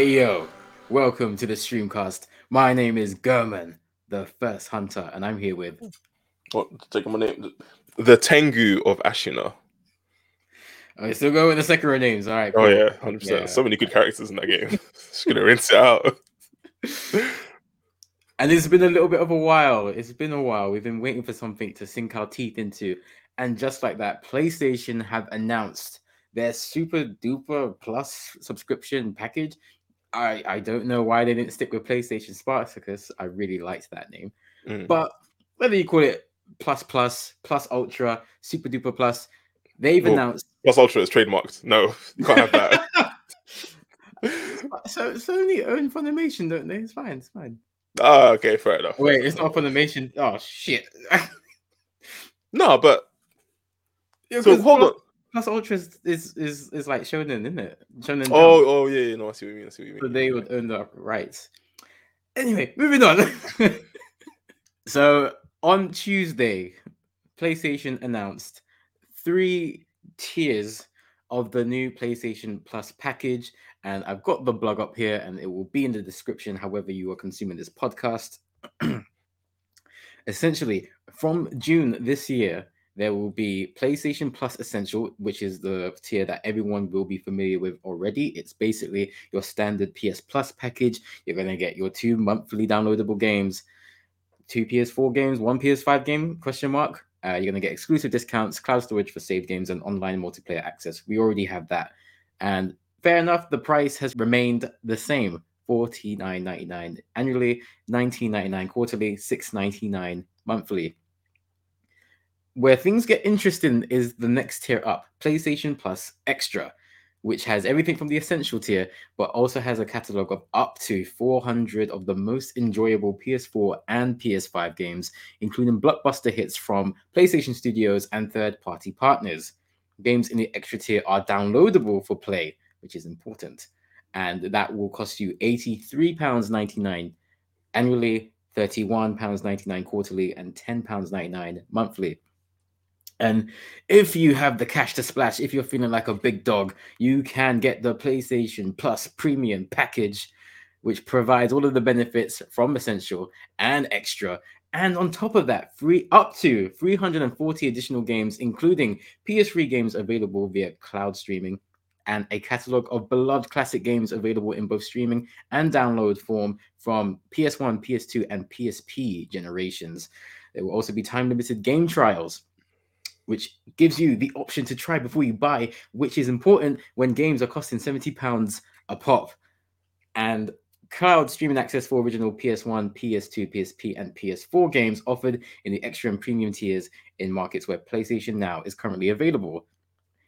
Hey yo, welcome to the Streamcast. My name is Gehrman, the first hunter, and I'm here with. What? Take my name. The Tengu of Ashina. Oh, I still go with the second names. All right. Oh yeah, hundred Yeah. percent. So many good characters in that game. Just gonna rinse it out. And it's been a little bit of a while. It's been a while. We've been waiting for something to sink our teeth into. And just like that, PlayStation have announced their super duper plus subscription package. I, I don't know why they didn't stick with PlayStation Spartacus. I really liked that name. Mm. But whether you call it plus plus, plus ultra, super duper plus, they've Well, announced Plus Ultra is trademarked. No, you can't have that. so Sony own Funimation, don't they? It's fine, it's fine. ah, okay, fair enough. Wait, it's not Funimation. Oh shit. No, but so hold on. Plus Ultra is, is is is like shonen, isn't it? Shonen. Oh, oh yeah, yeah, no, I see what you mean. I see what you mean. so they would own the rights. Anyway, moving on. so on Tuesday, PlayStation announced three tiers of the new PlayStation Plus package, and I've got the blog up here, and it will be in the description. However, you are consuming this podcast. Essentially, from June this year, there will be PlayStation Plus Essential, which is the tier that everyone will be familiar with already. It's basically your standard PS Plus package. You're going to get your two monthly downloadable games, two PS4 games, one PS5 game, question mark. Uh, you're going to get exclusive discounts, cloud storage for save games, and online multiplayer access. We already have that. And fair enough, the price has remained the same. $49.99 annually, $19.99 quarterly, $6.99 monthly. Where things get interesting is the next tier up PlayStation Plus Extra, which has everything from the essential tier, but also has a catalog of up to 400 of the most enjoyable PS4 and PS5 games, including blockbuster hits from PlayStation Studios and third party partners. Games in the extra tier are downloadable for play, which is important. And that will cost you £83.99 annually, £31.99 quarterly, and £10.99 monthly. And if you have the cash to splash, if you're feeling like a big dog, you can get the PlayStation Plus Premium package, which provides all of the benefits from Essential and Extra. And on top of that, free up to 340 additional games, including PS3 games available via cloud streaming, and a catalog of beloved classic games available in both streaming and download form from PS1, PS2, and PSP generations. There will also be time limited game trials which gives you the option to try before you buy, which is important when games are costing 70 pounds a pop. And cloud streaming access for original PS1, PS2, PSP, and PS4 games offered in the extra and premium tiers in markets where PlayStation Now is currently available.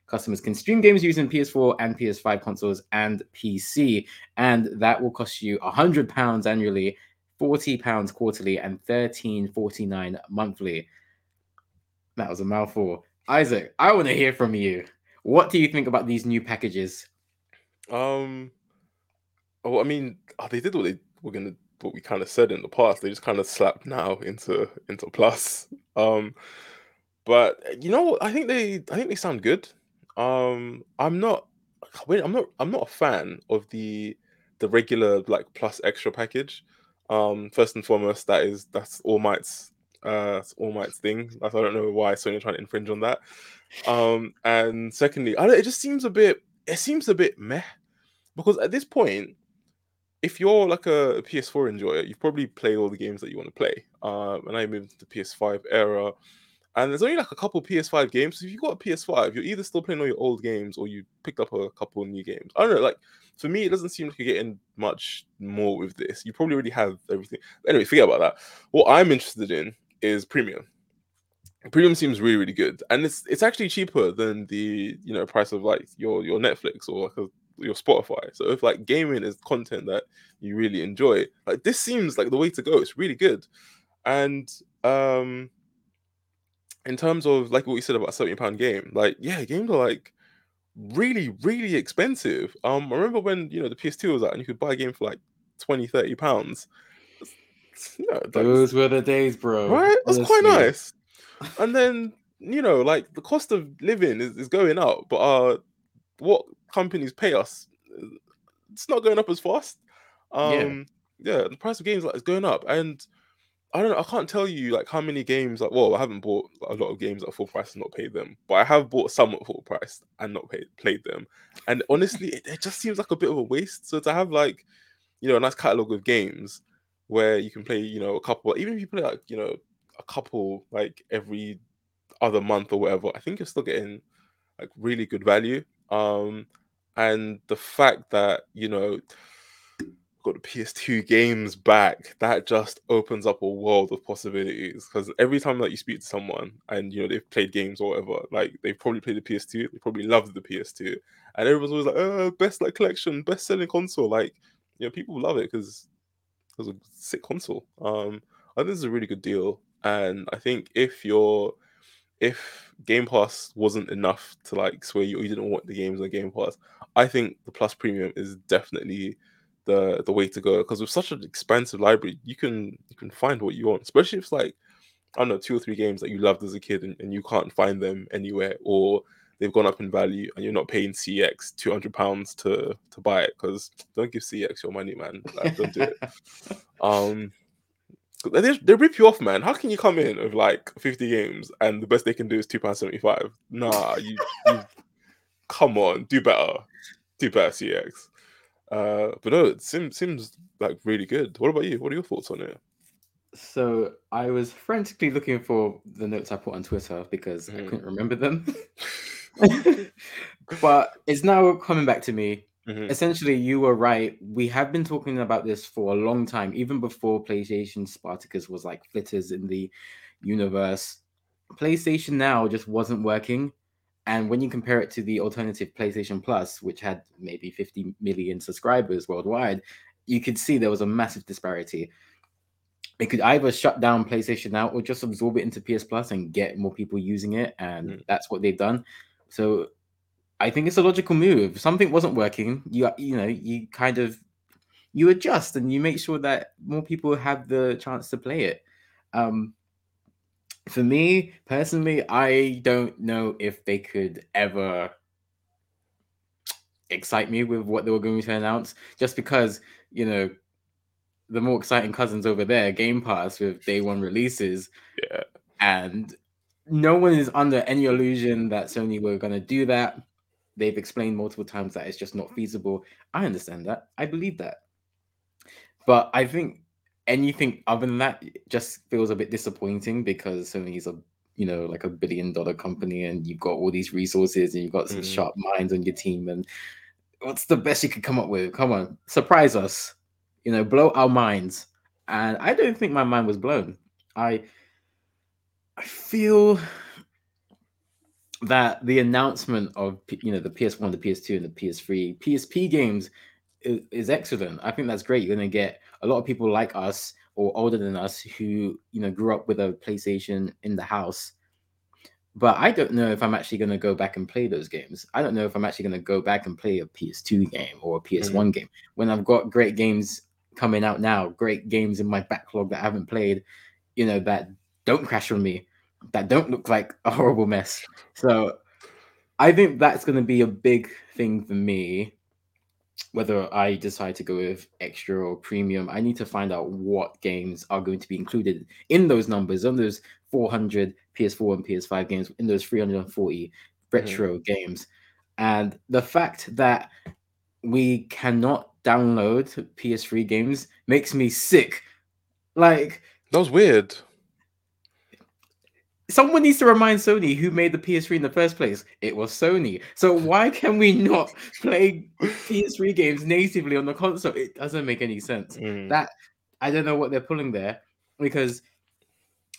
Customers can stream games using PS4 and PS5 consoles and PC, and that will cost you £100 annually, £40 quarterly, and $13.49 monthly. That was a mouthful. Isaac, I want to hear from you. What do you think about these new packages? Um, well, I mean, oh, they did what they were gonna, what we kind of said in the past. They just kind of slapped now into into plus. Um, but you know. I think they, I think they sound good. Um, I'm not, wait, I'm not, I'm not a fan of the the regular like plus extra package. Um, first and foremost, that is that's All Might's, uh, All Might's thing. I don't know why Sony trying to infringe on that. Um, and secondly, I don't, it just seems a bit, it seems a bit meh because at this point, if you're like a, a PS4 enjoyer, you've probably played all the games that you want to play. Um, and I moved to the PS5 era, and there's only like a couple PS5 games. So if you've got a PS5, you're either still playing all your old games or you picked up a couple new games. I don't know, like for me, it doesn't seem like you're getting much more with this. You probably already have everything. Anyway, forget about that. What I'm interested in is premium. Premium seems really, really good, and it's it's actually cheaper than the you know price of like your your Netflix or like a, your Spotify. So if like gaming is content that you really enjoy, like this seems like the way to go. It's really good, and um, in terms of like what you said about seventy pound game, like yeah, games are like really, really expensive. Um, I remember when you know the PS2 was out and you could buy a game for like 20, 30 pounds. Those were the days, bro. right? That's quite nice. And then you know, like the cost of living is, is going up, but uh, what companies pay us it's not going up as fast. Um, yeah, yeah the price of games like is going up, and I don't know. I can't tell you like how many games. Like, well, I haven't bought a lot of games at full price and not paid them, but I have bought some at full price and not paid played them. And honestly, it, it just seems like a bit of a waste. So to have like, you know, a nice catalog of games where you can play, you know, a couple, even if you play like, you know, a couple like every other month or whatever, I think you're still getting like really good value. Um, and the fact that you know got the PS2 games back, that just opens up a world of possibilities. Because every time that you speak to someone and you know they've played games or whatever, like they've probably played the PS2, they probably loved the PS2, and everyone's always like, "Oh, best like collection, best selling console." Like, you know, people love it because it was a sick console. Um, I think this is a really good deal, and I think if you're if Game Pass wasn't enough to like sway you, you didn't want the games on Game Pass, I think the Plus Premium is definitely the the way to go because with such an expansive library you can you can find what you want especially if it's like i don't know two or three games that you loved as a kid and, and you can't find them anywhere or they've gone up in value and you're not paying CeX 200 pounds to to buy it because don't give CeX your money man like, don't do it um they, they rip you off man how can you come in with like 50 games and the best they can do is 2 pounds 75 nah you, you come on do better do better CeX uh, but no, it seems seems like really good. What about you? What are your thoughts on it? So I was frantically looking for the notes I put on Twitter because mm. I couldn't remember them. but it's now coming back to me. Mm-hmm. Essentially, you were right. We have been talking about this for a long time, even before PlayStation Spartacus was like flitters in the universe. PlayStation Now just wasn't working. And when you compare it to the alternative PlayStation Plus, which had maybe 50 million subscribers worldwide, you could see there was a massive disparity. It could either shut down PlayStation Now or just absorb it into PS Plus and get more people using it. And mm. that's what they've done. So I think it's a logical move. If something wasn't working. You you know, you kind of you adjust and you make sure that more people have the chance to play it. Um, for me personally, I don't know if they could ever excite me with what they were going to announce, just because you know the more exciting cousins over there, Game Pass with day one releases, yeah, and no one is under any illusion that Sony were going to do that. They've explained multiple times that it's just not feasible. I understand that. I believe that. But I think anything other than that just feels a bit disappointing because Sony's a you know like a billion dollar company and you've got all these resources and you've got some mm. sharp minds on your team and what's the best you could come up with? Come on, surprise us, you know, blow our minds. And I don't think my mind was blown. I I feel that the announcement of you know the PS1, the PS2, and the PS3, PSP games is, is excellent. I think that's great. You're going to get a lot of people like us or older than us who you know grew up with a PlayStation in the house. But I don't know if I'm actually going to go back and play those games. I don't know if I'm actually going to go back and play a PS2 game or a PS1 mm-hmm. game when I've got great games coming out now, great games in my backlog that I haven't played, you know, that don't crash on me, that don't look like a horrible mess. So I think that's going to be a big thing for me whether I decide to go with extra or premium, I need to find out what games are going to be included in those numbers, on those 400 PS4 and PS5 games, in those 340 mm-hmm. retro mm-hmm. games. And the fact that we cannot download PS3 games makes me sick. Like, that was weird someone needs to remind Sony who made the PS3 in the first place. It was Sony. So why can we not play PS3 games natively on the console? It doesn't make any sense. Mm. That I don't know what they're pulling there because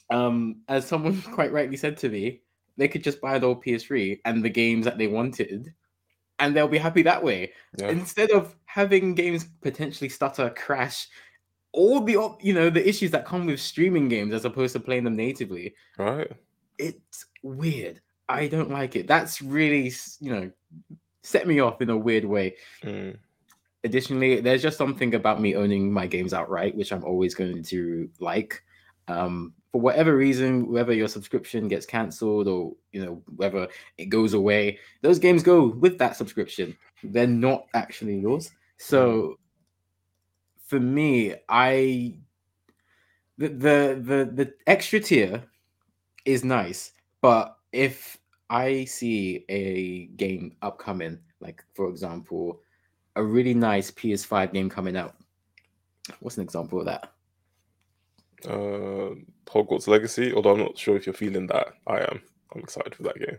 um as someone quite rightly said to me, they could just buy an old PS3 and the games that they wanted and they'll be happy that way. Yeah. Instead of having games potentially stutter, crash, all the you know the issues that come with streaming games as opposed to playing them natively. Right. It's weird. I don't like it. That's really you know set me off in a weird way. Mm. Additionally, there's just something about me owning my games outright, which I'm always going to like. Um, for whatever reason, whether your subscription gets cancelled or you know whether it goes away, those games go with that subscription. They're not actually yours. So for me, I the the the, the extra tier is nice, but if I see a game upcoming, like for example, a really nice PS5 game coming out. What's an example of that? Uh, Hogwarts Legacy. Although I'm not sure if you're feeling that, I am. I'm excited for that game.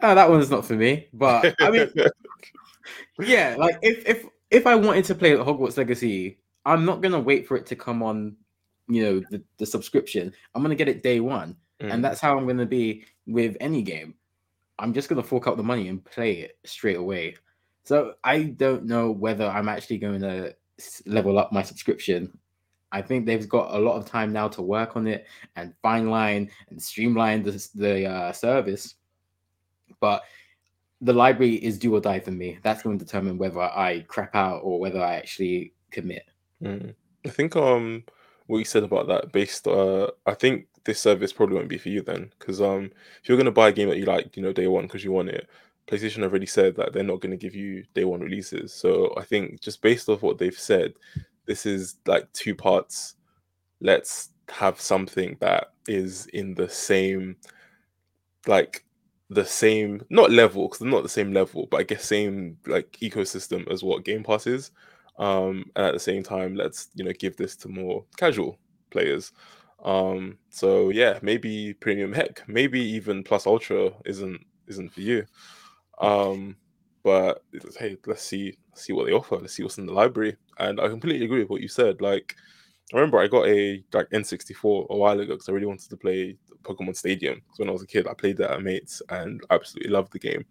Oh, that one's not for me. But I mean, yeah, like if if if I wanted to play Hogwarts Legacy, I'm not gonna wait for it to come on, you know, the, the subscription. I'm gonna get it day one, mm. and that's how I'm gonna be with any game. I'm just gonna fork out the money and play it straight away. So I don't know whether I'm actually going to level up my subscription. I think they've got a lot of time now to work on it and fine line and streamline the, the uh, service. But the library is do or die for me. That's going to determine whether I crap out or whether I actually commit. Mm. I think um what you said about that based uh I think this service probably won't be for you then because um if you're gonna buy a game that you like you know day one because you want it PlayStation already said that they're not to give you day one releases. So I think just based off what they've said, this is like two parts. Let's have something that is in the same, like the same, not level because they're not the same level, but I guess same like ecosystem as what Game Pass is. Um, and at the same time, let's you know give this to more casual players. Um, so yeah, maybe premium heck, maybe even plus ultra isn't isn't for you. Um, but hey, let's see see what they offer. Let's see what's in the library. And I completely agree with what you said. Like, I remember I got a like N64 a while ago because I really wanted to play Pokemon Stadium. Because when I was a kid, I played that at mates and absolutely loved the game.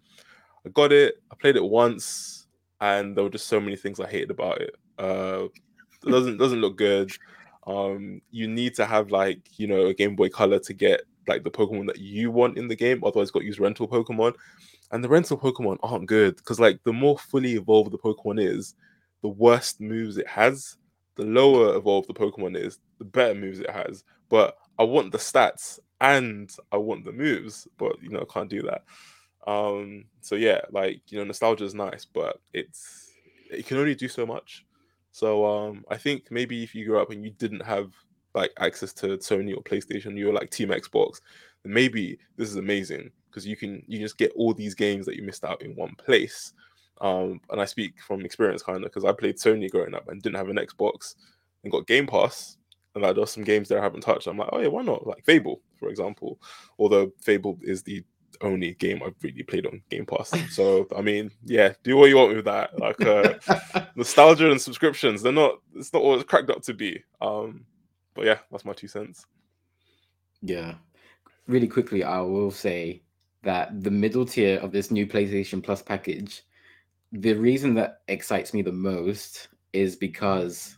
I got it. I played it once, and there were just so many things I hated about it. Uh, it doesn't doesn't look good. Um, you need to have like you know a Game Boy Color to get like the Pokemon that you want in the game. Otherwise, got to use rental Pokemon and the rental Pokemon aren't good because like the more fully evolved the Pokemon is, the worst moves it has. The lower evolved the Pokemon is, the better moves it has. But I want the stats and I want the moves, but you know I can't do that. Um, so yeah, like you know, nostalgia is nice, but it's it can only do so much. So um, I think maybe if you grew up and you didn't have like access to Sony or PlayStation, you were like Team Xbox, maybe this is amazing because you can you just get all these games that you missed out in one place. Um, and I speak from experience kind of because I played Sony growing up and didn't have an Xbox and got Game Pass. And like, there's some games that I haven't touched. I'm like, oh yeah, why not? Like Fable, for example. Although Fable is the only game I've really played on Game Pass. So I mean, yeah, do what you want with that. Like uh, nostalgia and subscriptions, they're not it's not all it's cracked up to be. Um, but yeah, that's my two cents. Yeah. Really quickly, I will say that the middle tier of this new PlayStation Plus package, the reason that excites me the most is because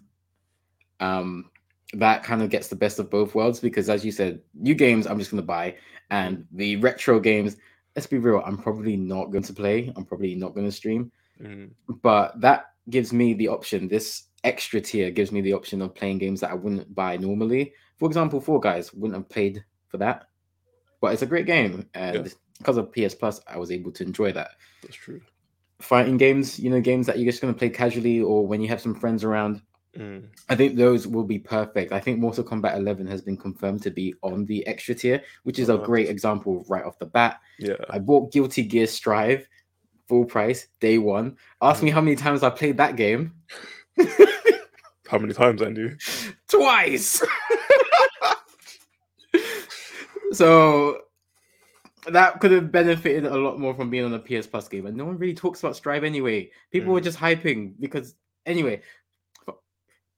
um that kind of gets the best of both worlds because as you said, new games I'm just gonna buy and the retro games, let's be real, I'm probably not going to play. I'm probably not gonna stream. Mm-hmm. But that gives me the option. This extra tier gives me the option of playing games that I wouldn't buy normally. For example, Fall Guys wouldn't have played for that. But it's a great game and yeah because of PS Plus, I was able to enjoy that. That's true. Fighting games, you know, games that you're just going to play casually or when you have some friends around. Mm. I think those will be perfect. I think Mortal Kombat 11 has been confirmed to be on the extra tier, which is oh, a great example right off the bat. Yeah. I bought Guilty Gear Strive full price day one. Ask mm. me how many times I played that game. how many times, Andy? Twice. so that could have benefited a lot more from being on a PS Plus game. And no one really talks about Strive anyway. People mm. were just hyping because anyway,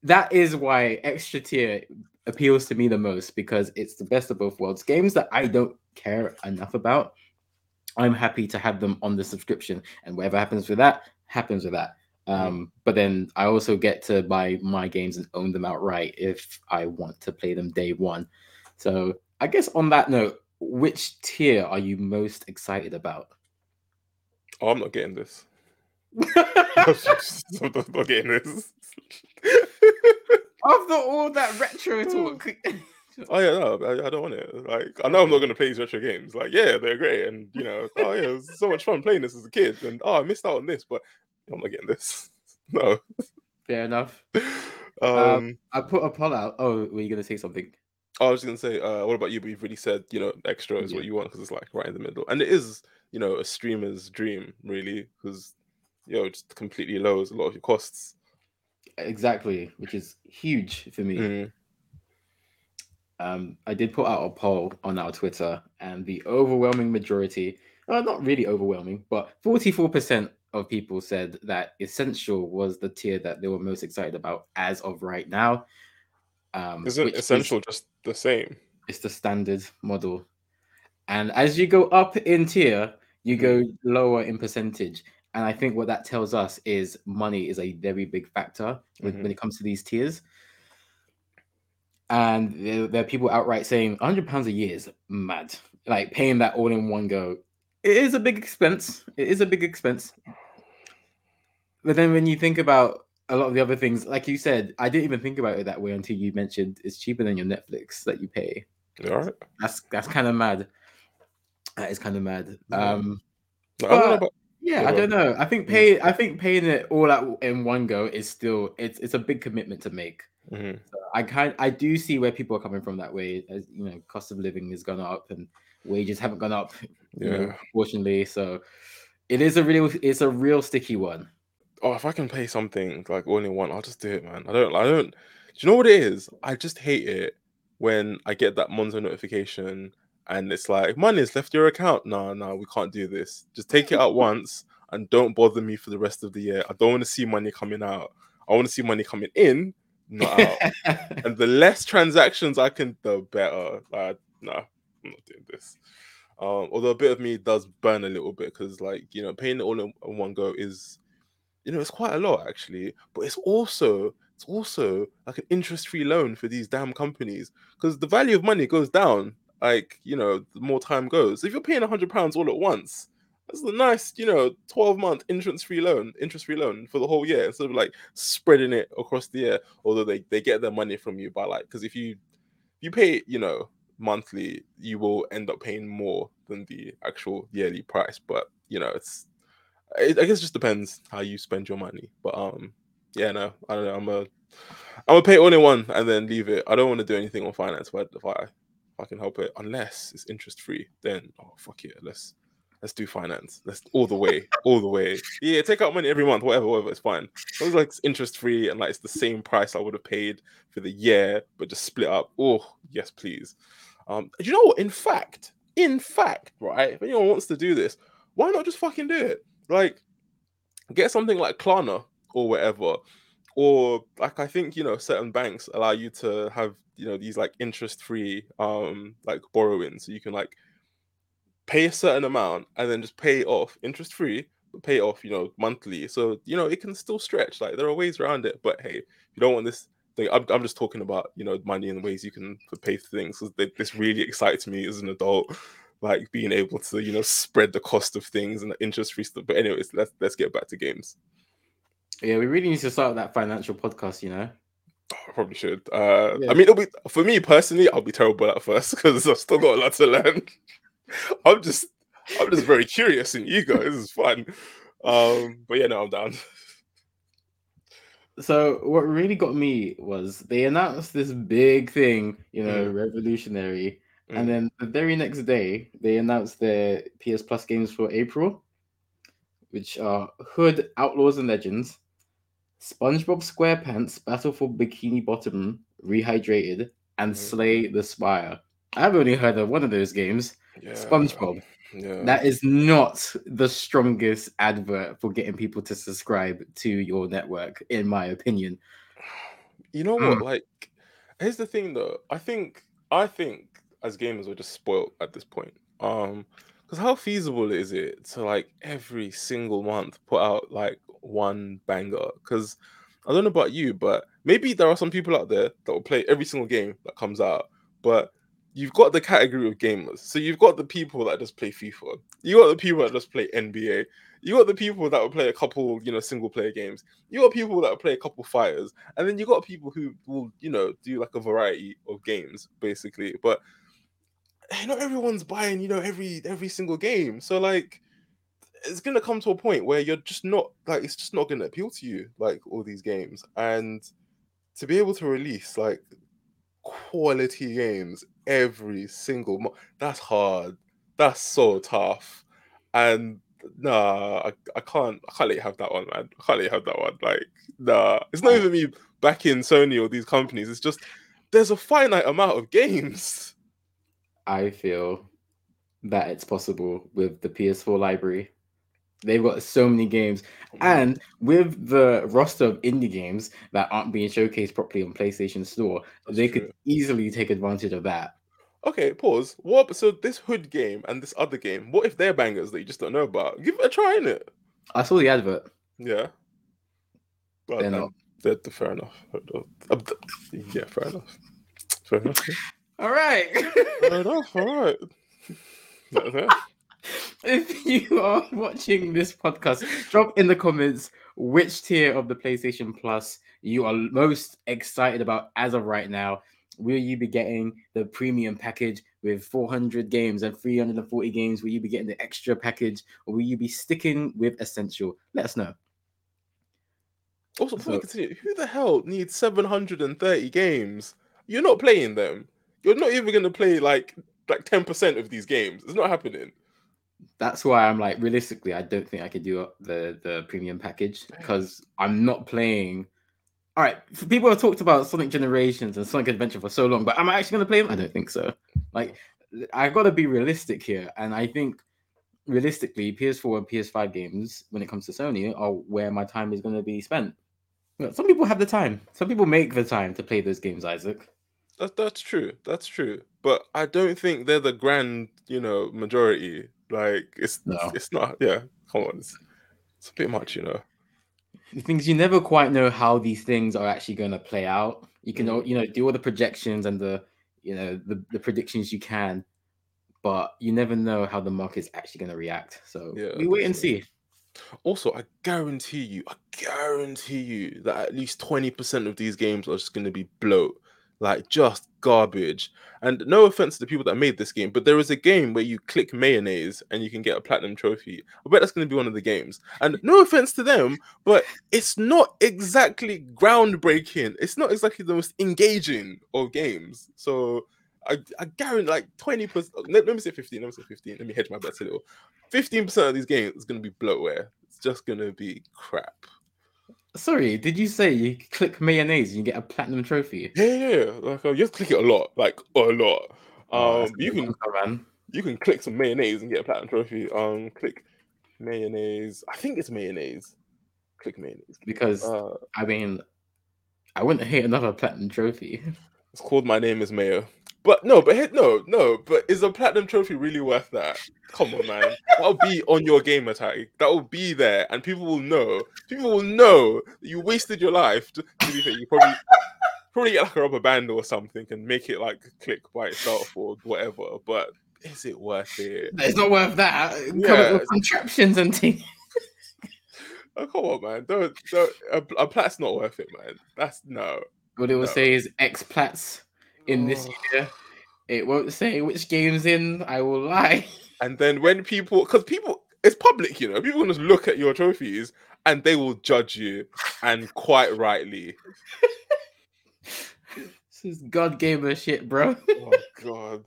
that is why extra tier appeals to me the most because it's the best of both worlds. Games that I don't care enough about, I'm happy to have them on the subscription, and whatever happens with that happens with that. Um, but then I also get to buy my games and own them outright if I want to play them day one. So I guess on that note, which tier are you most excited about? Oh, I'm not getting this. I'm not getting this. After all that retro talk. oh yeah, no, I, I, don't want it. Like I know I'm not gonna play these retro games. Like yeah, they're great, and you know, oh yeah, it was so much fun playing this as a kid, and oh I missed out on this, but I'm not getting this. no. Fair enough. Um, Um, I put a poll out. Oh, were you gonna say something? I was gonna say, uh, what about you? But you've really said, you know, extra is Yeah. what you want because it's like right in the middle, and it is, you know, a streamer's dream, really, because you know, just completely lowers a lot of your costs. Exactly, which is huge for me. Mm, um, I did put out a poll on our Twitter, and the overwhelming majority, well, not really overwhelming, but 44% of people said that Essential was the tier that they were most excited about as of right now. Um, Isn't essential Is, just the same? it's the standard model. And as you go up in tier, you go lower in percentage. And I think what that tells us is money is a very big factor when, Mhm. when it comes to these tiers. And there, there are people outright saying 100 pounds a year is mad. Like paying that all in one go. It is a big expense. It is a big expense. But then when you think about a lot of the other things, like you said, I didn't even think about it that way until you mentioned it's cheaper than your Netflix that you pay. All right. That's that's kind of mad. That is kind of mad. Um, I don't but- about yeah, Yeah, I don't know. I think Mm. pay. I think paying it all out in one go is still it's it's a big commitment to make. Mhm. So I kind I do see where people are coming from that way. As you know, cost of living has gone up and wages haven't gone up, you know, Yeah. proportionally. So it is a real it's a real sticky one. Oh, if I can pay something like all in one, I'll just do it, man. I don't, I don't. Do you know what it is? I just hate it when I get that Monzo notification and it's like money's left your account. No, no, we can't do this. Just take it out once and don't bother me for the rest of the year. I don't want to see money coming out. I want to see money coming in, not out. and the less transactions I can, the better. Like, no, I'm not doing this. Um, although a bit of me does burn a little bit because, like, you know, paying it all in, in one go is, you know, it's quite a lot actually. But it's also, it's also like an interest-free loan for these damn companies because the value of money goes down. Like, you know, the more time goes. If you're paying hundred pounds all at once, that's a nice, you know, 12 month interest-free loan, interest-free loan for the whole year instead of like spreading it across the year. Although they, they get their money from you by like, because if you you pay, you know, monthly, you will end up paying more than the actual yearly price. But you know, it's it, I guess it just depends how you spend your money. But um, yeah, no, I don't know. I'm a I'm gonna pay all in one and then leave it. I don't want to do anything on finance, but if I I can help it, unless it's interest free, then oh fuck it, let's let's do finance. Let's all the way, all the way. Yeah, take out money every month, whatever, whatever. It's fine. As long as like it's interest free and like it's the same price I would have paid for the year, but just split up. Oh yes, please. Um, do you know what? In fact, in fact, right? If anyone wants to do this, why not just fucking do it? Like, get something like Klarna or whatever, or like I think you know certain banks allow you to have you know these like interest-free um like borrowing, so you can like pay a certain amount and then just pay off interest-free, but pay off you know monthly. So you know it can still stretch. Like there are ways around it, but hey, you don't want this thing. I'm, I'm just talking about you know money and ways you can pay for things. 'cause th- this really excites me as an adult, like being able to you know spread the cost of things and the interest-free stuff. But anyways, let's let's get back to games. Yeah, we really need to start that financial podcast. You know. I probably should. Uh, Yeah. I mean, it'll be for me personally. I'll be terrible at first because I've still got a lot to learn. I'm just, I'm just very curious, and you guys this is fun. Um, but yeah, no, I'm down. So what really got me was they announced this big thing, you know, revolutionary, Mm. and then the very next day they announced their PS Plus games for April, which are Hood, Outlaws and Legends, SpongeBob SquarePants, Battle for Bikini Bottom, Rehydrated, and Mhm. Slay the Spire. I've only heard of one of those games, Yeah, SpongeBob. Yeah, That is not the strongest advert for getting people to subscribe to your network, in my opinion. you know Mm. what? Like, here's the thing, though. I think, I think as gamers we're just spoiled at this point. Um, because how feasible is it to like every single month put out like one banger? Because I don't know about you, but maybe there are some people out there that will play every single game that comes out. But you've got the category of gamers. So you've got the people that just play FIFA. You got the people that just play NBA. You got the people that will play a couple, you know, single player games. You got people that play a couple fighters, and then you got people who will, you know, do like a variety of games, basically. But not everyone's buying, you know, every every single game. So like, it's gonna come to a point where you're just not like it's just not gonna appeal to you like all these games. And to be able to release like quality games every single month that's hard. That's so tough. And nah I, I can't i can't let you have that one man. I can't let you have that one. Like nah. It's not even me backing sony or these companies. It's just there's a finite amount of games I feel that it's possible with the PS4 library. They've got so many games, and with the roster of indie games that aren't being showcased properly on PlayStation Store, That's they true. could easily take advantage of that. Okay, pause. What? So this hood game and this other game. What if they're bangers that you just don't know about? Give it a try, in it. I saw the advert. Yeah. Well, They're not. They're, they're fair enough. Yeah, fair enough. Fair enough. All right. Fair enough. All right. If you are watching this podcast, drop in the comments which tier of the PlayStation Plus you are most excited about as of right now. Will you be getting the premium package with 400 games and 340 games? Will you be getting the extra package or will you be sticking with Essential? Let us know. Also, before we continue, who the hell needs 730 games? You're not playing them. You're not even going to play like like 10% of these games. It's not happening. That's why I'm like, realistically, I don't think I could do the the premium package because I'm not playing. All right, for people have talked about Sonic Generations and Sonic Adventure for so long, but am I actually going to play them? I don't think so. Like, I've got to be realistic here, and I think realistically, PS4 and PS5 games, when it comes to Sony, are where my time is going to be spent. You know, some people have the time. Some people make the time to play those games, Isaac. That's that's true. That's true. But I don't think they're the grand, you know, majority. Like it's No. it's not. Yeah, come on, it's, it's a bit much, you know. the things you never quite know how these things are actually going to play out. You can, Mm. you know, do all the projections and the, you know, the, the predictions you can, but you never know how the market's actually going to react. So Yeah, we wait and see. Also, I guarantee you, I guarantee you that at least 20% of these games are just going to be bloat, like just garbage. And no offense to the people that made this game, but there is a game where you click mayonnaise and you can get a platinum trophy. I bet that's going to be one of the games. And no offense to them, but it's not exactly groundbreaking. It's not exactly the most engaging of games. So I, I guarantee like 20%. Let, let me say 15. Let me say 15. Let me hedge my bets a little. 15% of these games is going to be bloatware. It's just going to be crap. Sorry, did you say you click mayonnaise and you get a platinum trophy? Yeah, yeah, yeah. Like uh, you just click it a lot, like a lot. Oh, Um, that's you can man. you can click some mayonnaise and get a platinum trophy. Um, click mayonnaise. I think it's mayonnaise. Click mayonnaise. because Uh, I mean, I wouldn't hate another platinum trophy. it's called My Name Is Mayo. But no, but hit no, no. But is a platinum trophy really worth that? Come on, man. That'll be on your gamer tag. That will be there, and people will know. People will know that you wasted your life. To, to be fair, you probably probably get like a rubber band or something and make it like click by itself or whatever. But is it worth it? It's not worth that. Come Yeah. contraptions and things. Oh, come on, man. Don't, don't a, a plat's not worth it, man. That's no. What it will No. say is X Plats in this Oh. year. It won't say which game's in. I will lie. And then when people, because people, it's public, you know, people can just look at your trophies and they will judge you, and quite rightly. This is God gamer shit, bro. Oh God,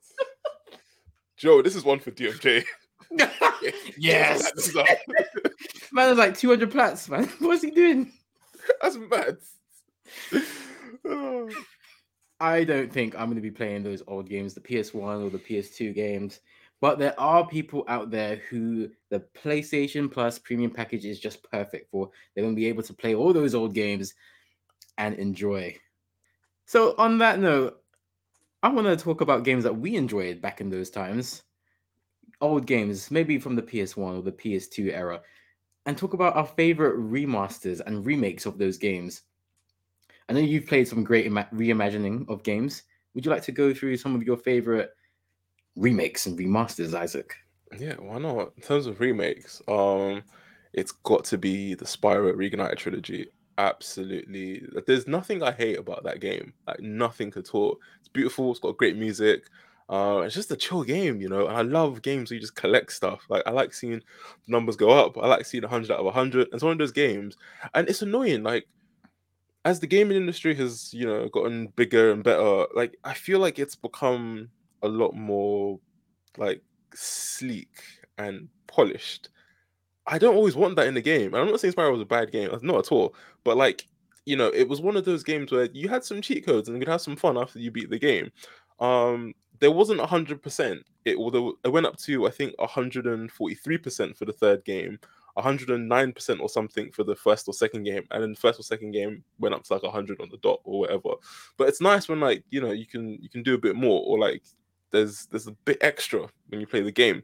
Joe, this is one for DMJ. yes. Man is like 200 plats, man. What's he doing? that's mad. Oh, I don't think I'm going to be playing those old games, the PS1 or the PS2 games. But there are people out there who the PlayStation Plus premium package is just perfect for. They're going to be able to play all those old games and enjoy. So, on that note, I want to talk about games that we enjoyed back in those times. Old games, maybe from the PS1 or the PS2 era, and talk about our favorite remasters and remakes of those games. I know you've played some great ima- reimagining of games. Would you like to go through some of your favorite remakes and remasters, Isaac? yeah, why not? In terms of remakes, um, it's got to be the Spyro Reignited trilogy. Absolutely, there's nothing I hate about that game. Like nothing at all. It's beautiful. It's got great music. Uh, it's just a chill game, you know. And I love games where you just collect stuff. Like I like seeing numbers go up. I like seeing 100 out of 100. And it's one of those games, and it's annoying. Like as the gaming industry has, you know, gotten bigger and better. Like I feel like it's become a lot more like sleek and polished. I don't always want that in the game. And I'm not saying Spyro was a bad game, not at all. But like, you know, it was one of those games where you had some cheat codes and you could have some fun after you beat the game. Um, there wasn't hundred percent. It although it went up to I think 143 percent for the third game, 109 percent or something for the first or second game, and then the first or second game went up to like 100 on the dot or whatever. But it's nice when like you know you can you can do a bit more or like there's there's a bit extra when you play the game.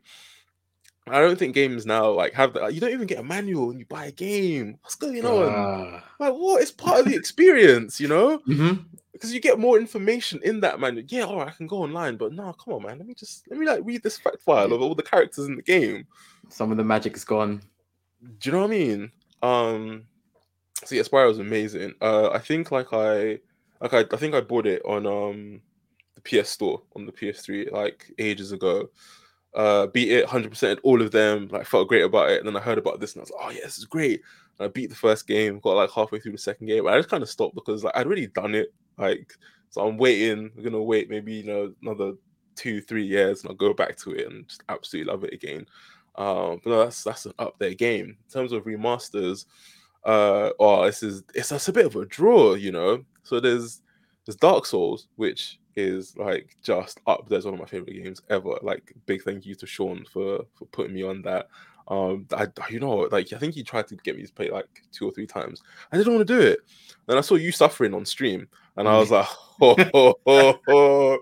I don't think games now like have that. You don't even get a manual when you buy a game. What's going on? Uh, Like, what? It's part of the experience, you know? mhm. Because you get more information in that manual. Yeah, all right, I can go online, but no, come on, man. Let me just let me like read this fact file of all the characters in the game. Some of the magic is gone. Do you know what I mean? Um, so yeah, Spyro was amazing. Uh, I think like I, like I, I think I bought it on um the PS Store on the PS3 like ages ago. Uh, beat it 100% all of them. Like felt great about it. And then I heard about this and I was like, oh yeah, this is great. And I beat the first game, got like halfway through the second game. I just kind of stopped because like I'd already done it. Like so, I'm waiting. I'm gonna wait maybe you know another two, three years, and I'll go back to it and just absolutely love it again. Um, but no, that's that's an up there game in terms of remasters. Uh, oh, this is it's just a bit of a draw, you know. So there's there's Dark Souls, which is like just up there's one of my favorite games ever. Like big thank you to Sean for for putting me on that. Um, I you know like I think he tried to get me to play like two or three times. I didn't want to do it. Then I saw you suffering on stream, and I was like, oh, oh, oh, oh.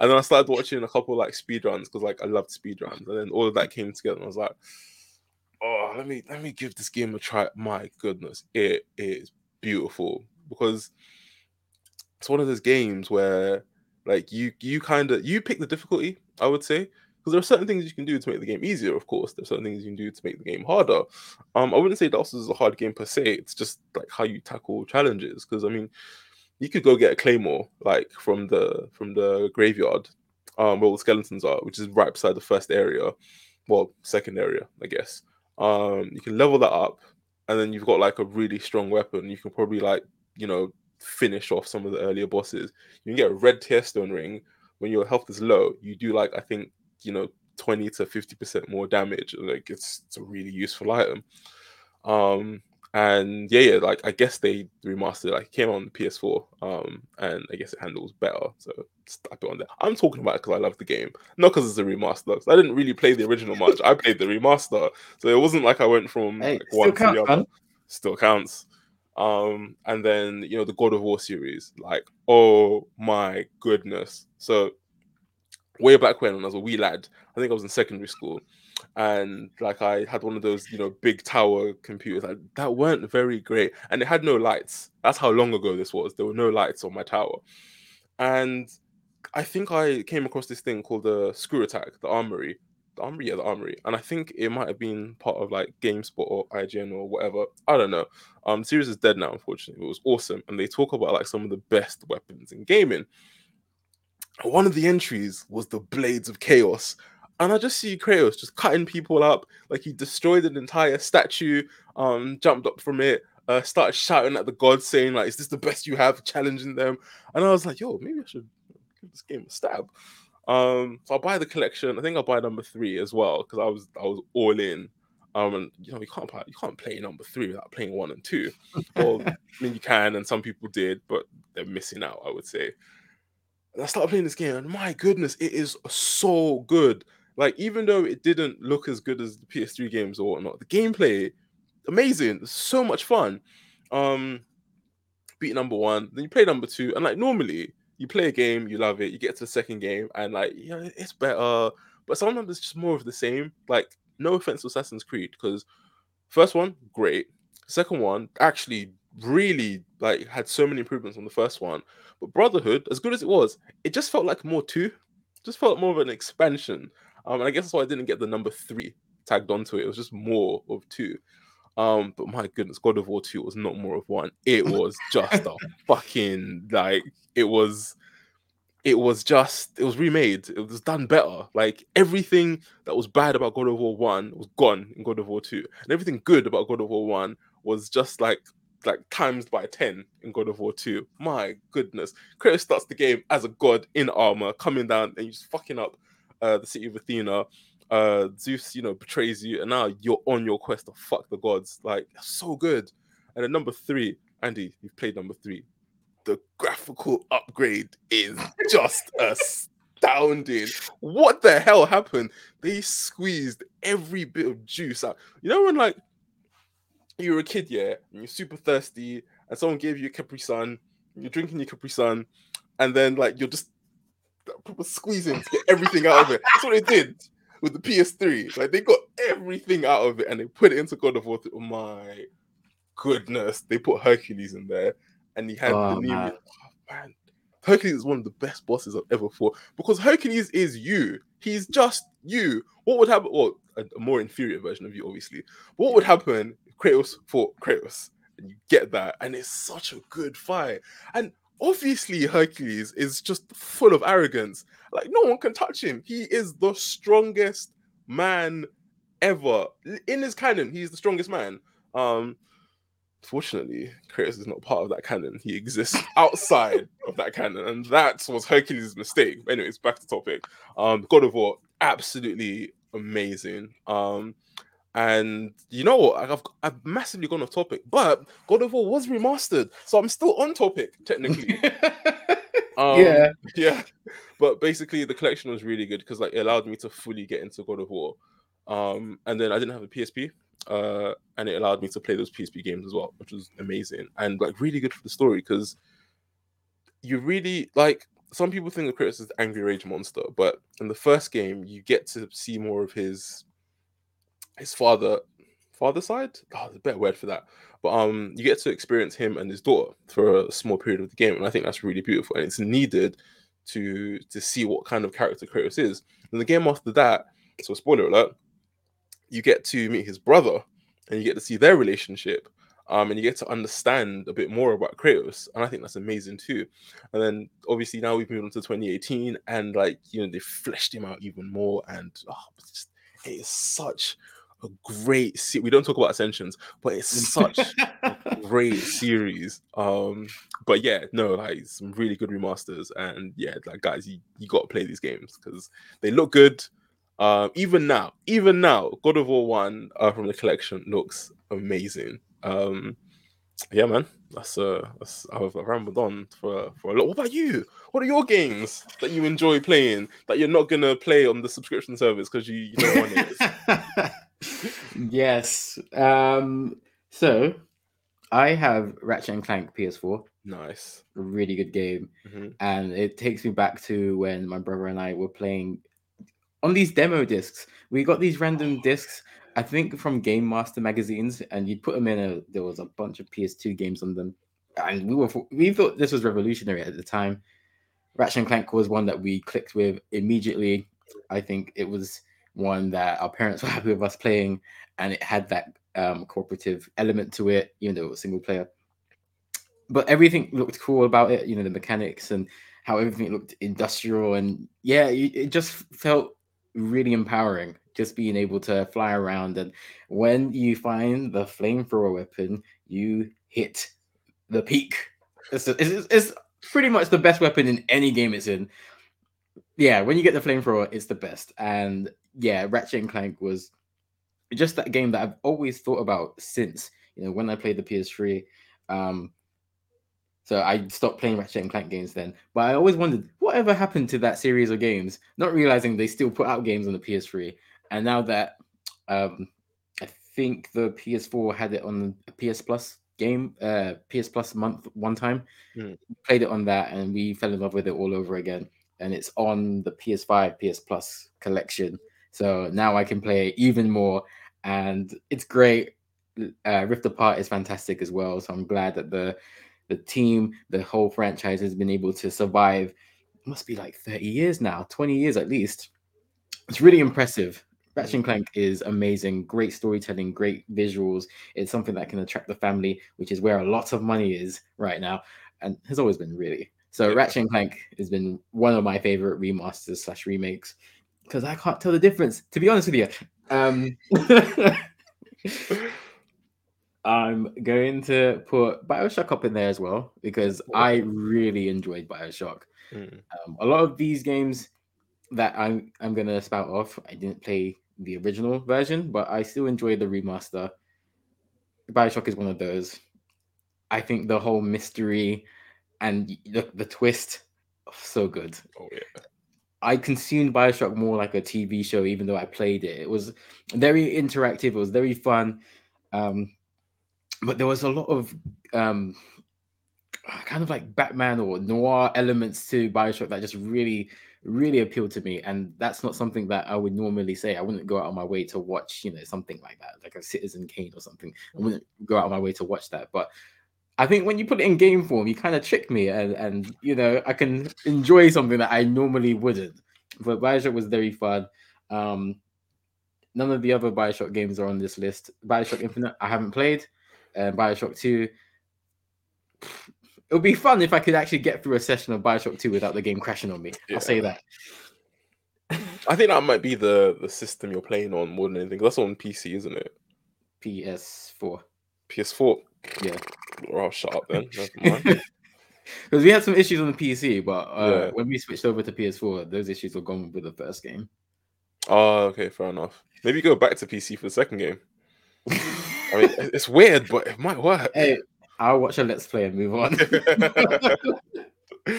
and then I started watching a couple like speed runs because like I loved speed runs, and then all of that came together, and I was like, oh, let me let me give this game a try. My goodness, it is beautiful because it's one of those games where like you you kind of you pick the difficulty i would say because there are certain things you can do to make the game easier of course. There's certain things you can do to make the game harder. Um i wouldn't say Dark Souls is a hard game per se. It's just like how you tackle challenges. Because i mean you could go get a claymore like from the from the graveyard um where all the skeletons are which is right beside the first area. Well second area i guess. Um you can level that up and then you've got like a really strong weapon. You can probably like you know finish off some of the earlier bosses. You can get a red tearstone ring. When your health is low. You do like I think you know twenty to fifty percent more damage. Like it's it's a really useful item. Um and yeah, yeah, like I guess they remastered. Like it came on the PS4, um, and I guess it handles better. So stop it on there. I'm talking about it because I love the game, not because it's a remaster. I didn't really play the original much. I played the remaster, so it wasn't like I went from Hey, like, one to the other man. still counts. Um, and then you know the God of War series, like oh my goodness. So way back when, when I was a wee lad, I think I was in secondary school, and like I had one of those you know big tower computers like, that weren't very great, and it had no lights. That's how long ago this was. There were no lights on my tower, and I think I came across this thing called the ScrewAttack, the Armory, the Armory, yeah, the Armory, and I think it might have been part of like GameSpot or IGN or whatever. I don't know. Um, series is dead now, unfortunately. It was awesome, and they talk about like some of the best weapons in gaming. One of the entries was the Blades of Chaos, and I just see Kratos just cutting people up, like he destroyed an entire statue, um, jumped up from it, uh, started shouting at the gods, saying like, "Is this the best you have?" Challenging them, and I was like, "Yo, maybe I should give this game a stab." Um, so I'll buy the collection. I think I'll buy number three as well because I was I was all in. Um, and you know you can't play, you can't play number three without playing one and two. Well, I mean you can, and some people did, but they're missing out. I would say. I started playing this game, and my goodness, it is so good. Like even though it didn't look as good as the PS3 games or whatnot, the gameplay amazing, so much fun. Um, beat number one, then you play number two, and like normally you play a game, you love it, you get to the second game, and like yeah, it's better, but sometimes it's just more of the same. Like no offense to Assassin's Creed, because first one great, second one actually really like had so many improvements on the first one, but Brotherhood, as good as it was, it just felt like more two, just felt more of an expansion. Um, and I guess that's why I didn't get the number three tagged onto it. It was just more of two. Um, but my goodness, God of War 2 was not more of one. It was just a fucking like it was it was just it was remade. It was done better. Like everything that was bad about God of War One was gone in God of War Two, and everything good about God of War One was just like like times by 10 in God of War 2. My goodness. Kratos starts the game as a god in armor, coming down and he's fucking up uh, the city of Athena. Uh, Zeus, you know, betrays you, and now you're on your quest to fuck the gods. Like, so good. And then number three, Andy, you've played number three. The graphical upgrade is just astounding. What the hell happened? They squeezed every bit of juice out. You know when like you were a kid, yeah, and you're super thirsty, and someone gave you a Capri Sun, you're drinking your Capri Sun, and then like you're just proper squeezing to get everything out of it. That's what they did with the PS3. Like they got everything out of it and they put it into God of War. Oh my goodness, they put Hercules in there, and he had oh, the new. Man. Oh, man. Hercules is one of the best bosses I've ever fought because Hercules is you. He's just you. What would happen? Well, a, a more inferior version of you, obviously. But what would happen Kratos fought Kratos? And you get that, and it's such a good fight. And obviously, Hercules is just full of arrogance. Like no one can touch him. He is the strongest man ever in his canon. He's the strongest man. Um, Fortunately, Kratos is not part of that canon. He exists outside of that canon, and that was Hercules' mistake. Anyways, back to topic. Um, God of War, absolutely amazing. Um, and you know what? I've I've massively gone off topic, but God of War was remastered, so I'm still on topic technically. um, yeah, yeah. But basically, the collection was really good because like it allowed me to fully get into God of War. Um, and then I didn't have a PSP, uh, and it allowed me to play those PSP games as well, which was amazing and like really good for the story because you really like. Some people think of Kratos as the angry rage monster, but in the first game, you get to see more of his his father father side. Oh, there's a better word for that. But um, you get to experience him and his daughter for a small period of the game, and I think that's really beautiful, and it's needed to to see what kind of character Kratos is. And the game after that, so spoiler alert, you get to meet his brother and you get to see their relationship. Um, and you get to understand a bit more about Kratos, and I think that's amazing too. And then obviously now we've moved on to 2018, and like you know they fleshed him out even more, and oh, it's it is such a great se- we don't talk about ascensions but it's such a great series um but yeah no like some really good remasters and yeah like guys you, you got to play these games because they look good um, even now, even now, God of War One uh, from the collection looks amazing. Um, yeah, man, that's uh, that's I've rambled on for for a lot. What about you? What are your games that you enjoy playing that you're not gonna play on the subscription service because you, you don't want it? yes. Um. So, I have Ratchet and Clank PS4. Nice. A really good game, mm-hmm. and it takes me back to when my brother and I were playing on these demo discs, we got these random discs, I think from Game Master magazines, and you'd put them in a there was a bunch of PS2 games on them. And we were we thought this was revolutionary at the time. Ratchet and Clank was one that we clicked with immediately. I think it was one that our parents were happy with us playing, and it had that um, cooperative element to it, even though it was single player. But everything looked cool about it, you know, the mechanics and how everything looked industrial, and yeah, it just felt really empowering just being able to fly around and when you find the flamethrower weapon you hit the peak it's, it's, it's, pretty much the best weapon in any game it's in yeah when you get the flamethrower it's the best and yeah ratchet and clank was just that game that i've always thought about since you know when i played the ps3 um so I stopped playing Ratchet and Clank games then. But I always wondered whatever happened to that series of games, not realizing they still put out games on the PS3. And now that um, I think the PS4 had it on the PS Plus game, uh, PS Plus month one time, mm. played it on that, and we fell in love with it all over again. And it's on the PS5 PS Plus collection. So now I can play even more, and it's great. Uh, Rift Apart is fantastic as well. So I'm glad that the the team, the whole franchise has been able to survive. must be like 30 years now, 20 years at least. It's really impressive. Ratchet and Clank is amazing, great storytelling, great visuals. It's something that can attract the family, which is where a lot of money is right now, and has always been really. So Yeah. Ratchet and Clank has been one of my favorite remasters slash remakes because I can't tell the difference. To be honest with you, um, I'm going to put Bioshock up in there as well because I really enjoyed Bioshock. Mm. Um, a lot of these games that I'm I'm gonna spout off, I didn't play the original version, but I still enjoy the remaster. Bioshock is one of those. I think the whole mystery and the, the twist, so good. Oh yeah. I consumed Bioshock more like a TV show, even though I played it. It was very interactive. It was very fun, um, but there was a lot of um, kind of like Batman or noir elements to Bioshock that just really, really appealed to me. And that's not something that I would normally say. I wouldn't go out of my way to watch, you know, something like that, like a Citizen Kane or something. I wouldn't go out of my way to watch that, but. I think when you put it in game form, you kind of trick me, and, and you know I can enjoy something that I normally wouldn't. But Bioshock was very fun. Um, none of the other Bioshock games are on this list. Bioshock Infinite, I haven't played. And Bioshock 2. It would be fun if I could actually get through a session of Bioshock 2 without the game crashing on me. I'll say that. I think that might be the the system you're playing on more than anything. That's on PC, isn't it? PS4. PS4. Yeah. Or I'll shut up then. Because we had some issues on the PC, but uh, Yeah. when we switched over to PS4, those issues were gone with the first game. oh, okay, fair enough. Maybe go back to PC for the second game. I mean, it's weird, but it might work. hey, I'll watch a Let's Play and move on.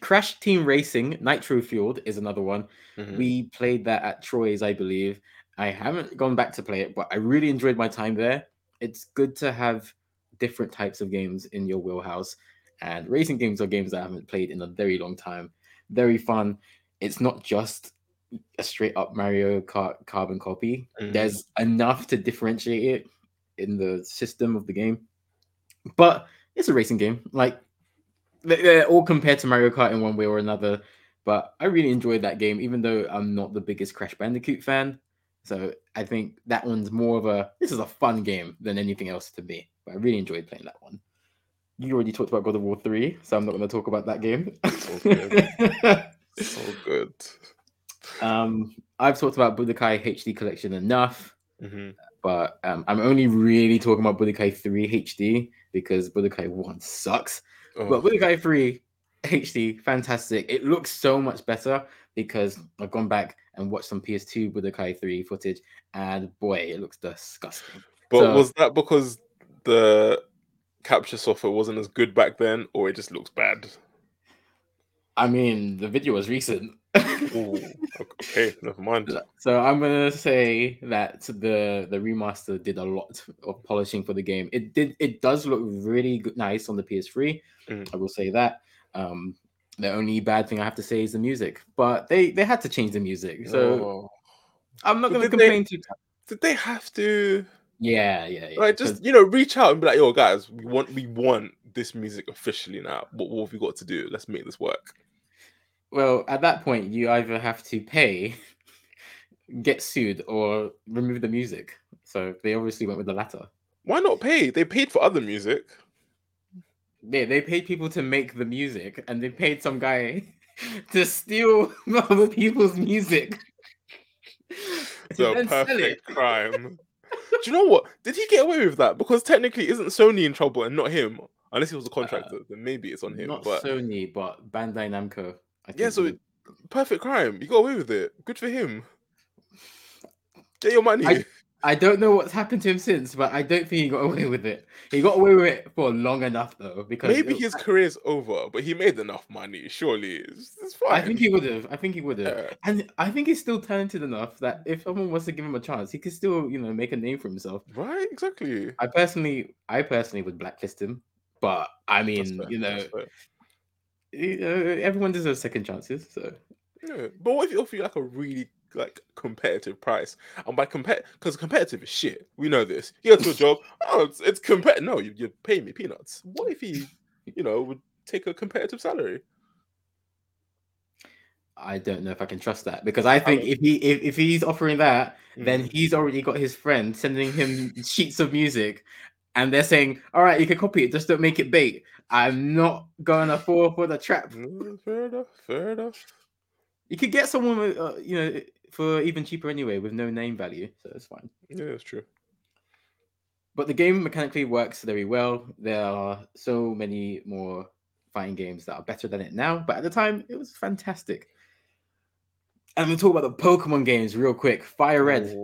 Crash Team Racing Nitro Fueled is another one. Mhm. We played that at Troy's, I believe. I haven't gone back to play it, but I really enjoyed my time there. It's good to have different types of games in your wheelhouse. And racing games are games that I haven't played in a very long time. Very fun. It's not just a straight up Mario Kart carbon copy. Mhm. There's enough to differentiate it in the system of the game. But it's a racing game. Like they're all compared to Mario Kart in one way or another. But I really enjoyed that game, even though I'm not the biggest Crash Bandicoot fan. So I think that one's more of a this is a fun game than anything else to me. But I really enjoyed playing that one. You already talked about God of War 3, so I'm not going to talk about that game. So good. um, I've talked about Budokai HD Collection enough, hmm but um, I'm only really talking about Budokai 3 HD because Budokai 1 sucks. Oh, But Budokai 3 HD, fantastic. It looks so much better because I've gone back and watched some PS2 with Budokai 3 footage, and boy, it looks disgusting. but so- was that because the capture software wasn't as good back then, or it just looks bad? I mean, the video was recent. Ooh, okay, never mind. so I'm gonna say that the the remaster did a lot of polishing for the game. It did it does look really good, nice on the PS3. Mm. I will say that. Um, the only bad thing I have to say is the music, but they they had to change the music, so Oh. I'm not did they- complain too. Much. Did they have to Yeah, yeah, yeah. like just you know reach out and be like, yo, guys, we want we want this music officially now. What, what have we got to do? Let's make this work. Well, at that point, you either have to pay, get sued, or remove the music. So they obviously went with the latter. Why not pay? They paid for other music. They they paid people to make the music, and they paid some guy to steal other people's music. It's and a then sell it. perfect crime. Do you know what? Did he get away with that? Because technically, isn't Sony in trouble and not him? Unless he was a contractor, then maybe it's on him. Uh, Not but Sony, but Bandai Namco. I yeah, so perfect crime. You got away with it. Good for him. Get your money. I- I don't know what's happened to him since, but I don't think he got away with it. He got away with it for long enough though, because Maybe it- his career's over, but he made enough money. Surely, it's, it's fine. I think he would have. I think he would have. Yeah. And I think he's still talented enough that if someone wants to give him a chance, he could still, you know, make a name for himself. Right? Exactly. I personally, I personally would blacklist him, but I mean, fair, you know, you know, everyone deserves second chances. So Yeah. But what if you offer you like a really like competitive price? And by compet, because competitive is shit. We know this. You go to a job. Oh, it's, it's competitive. No, you, you're paying me peanuts. What if he, you know, would take a competitive salary? I don't know if I can trust that because I think mean- if he if, if he's offering that, then Mm. he's already got his friend sending him sheets of music and they're saying, "All right, you can copy it, just don't make it bait." I'm not gonna fall for the trap. Mm, fair enough. Fair enough. You could get someone, with, uh, you know, for even cheaper anyway, with no name value, so it's fine. Yeah, that's true. But the game mechanically works very well. There are so many more fighting games that are better than it now, but at the time, it was fantastic. And we'll talk about the Pokemon games real quick. Fire Red,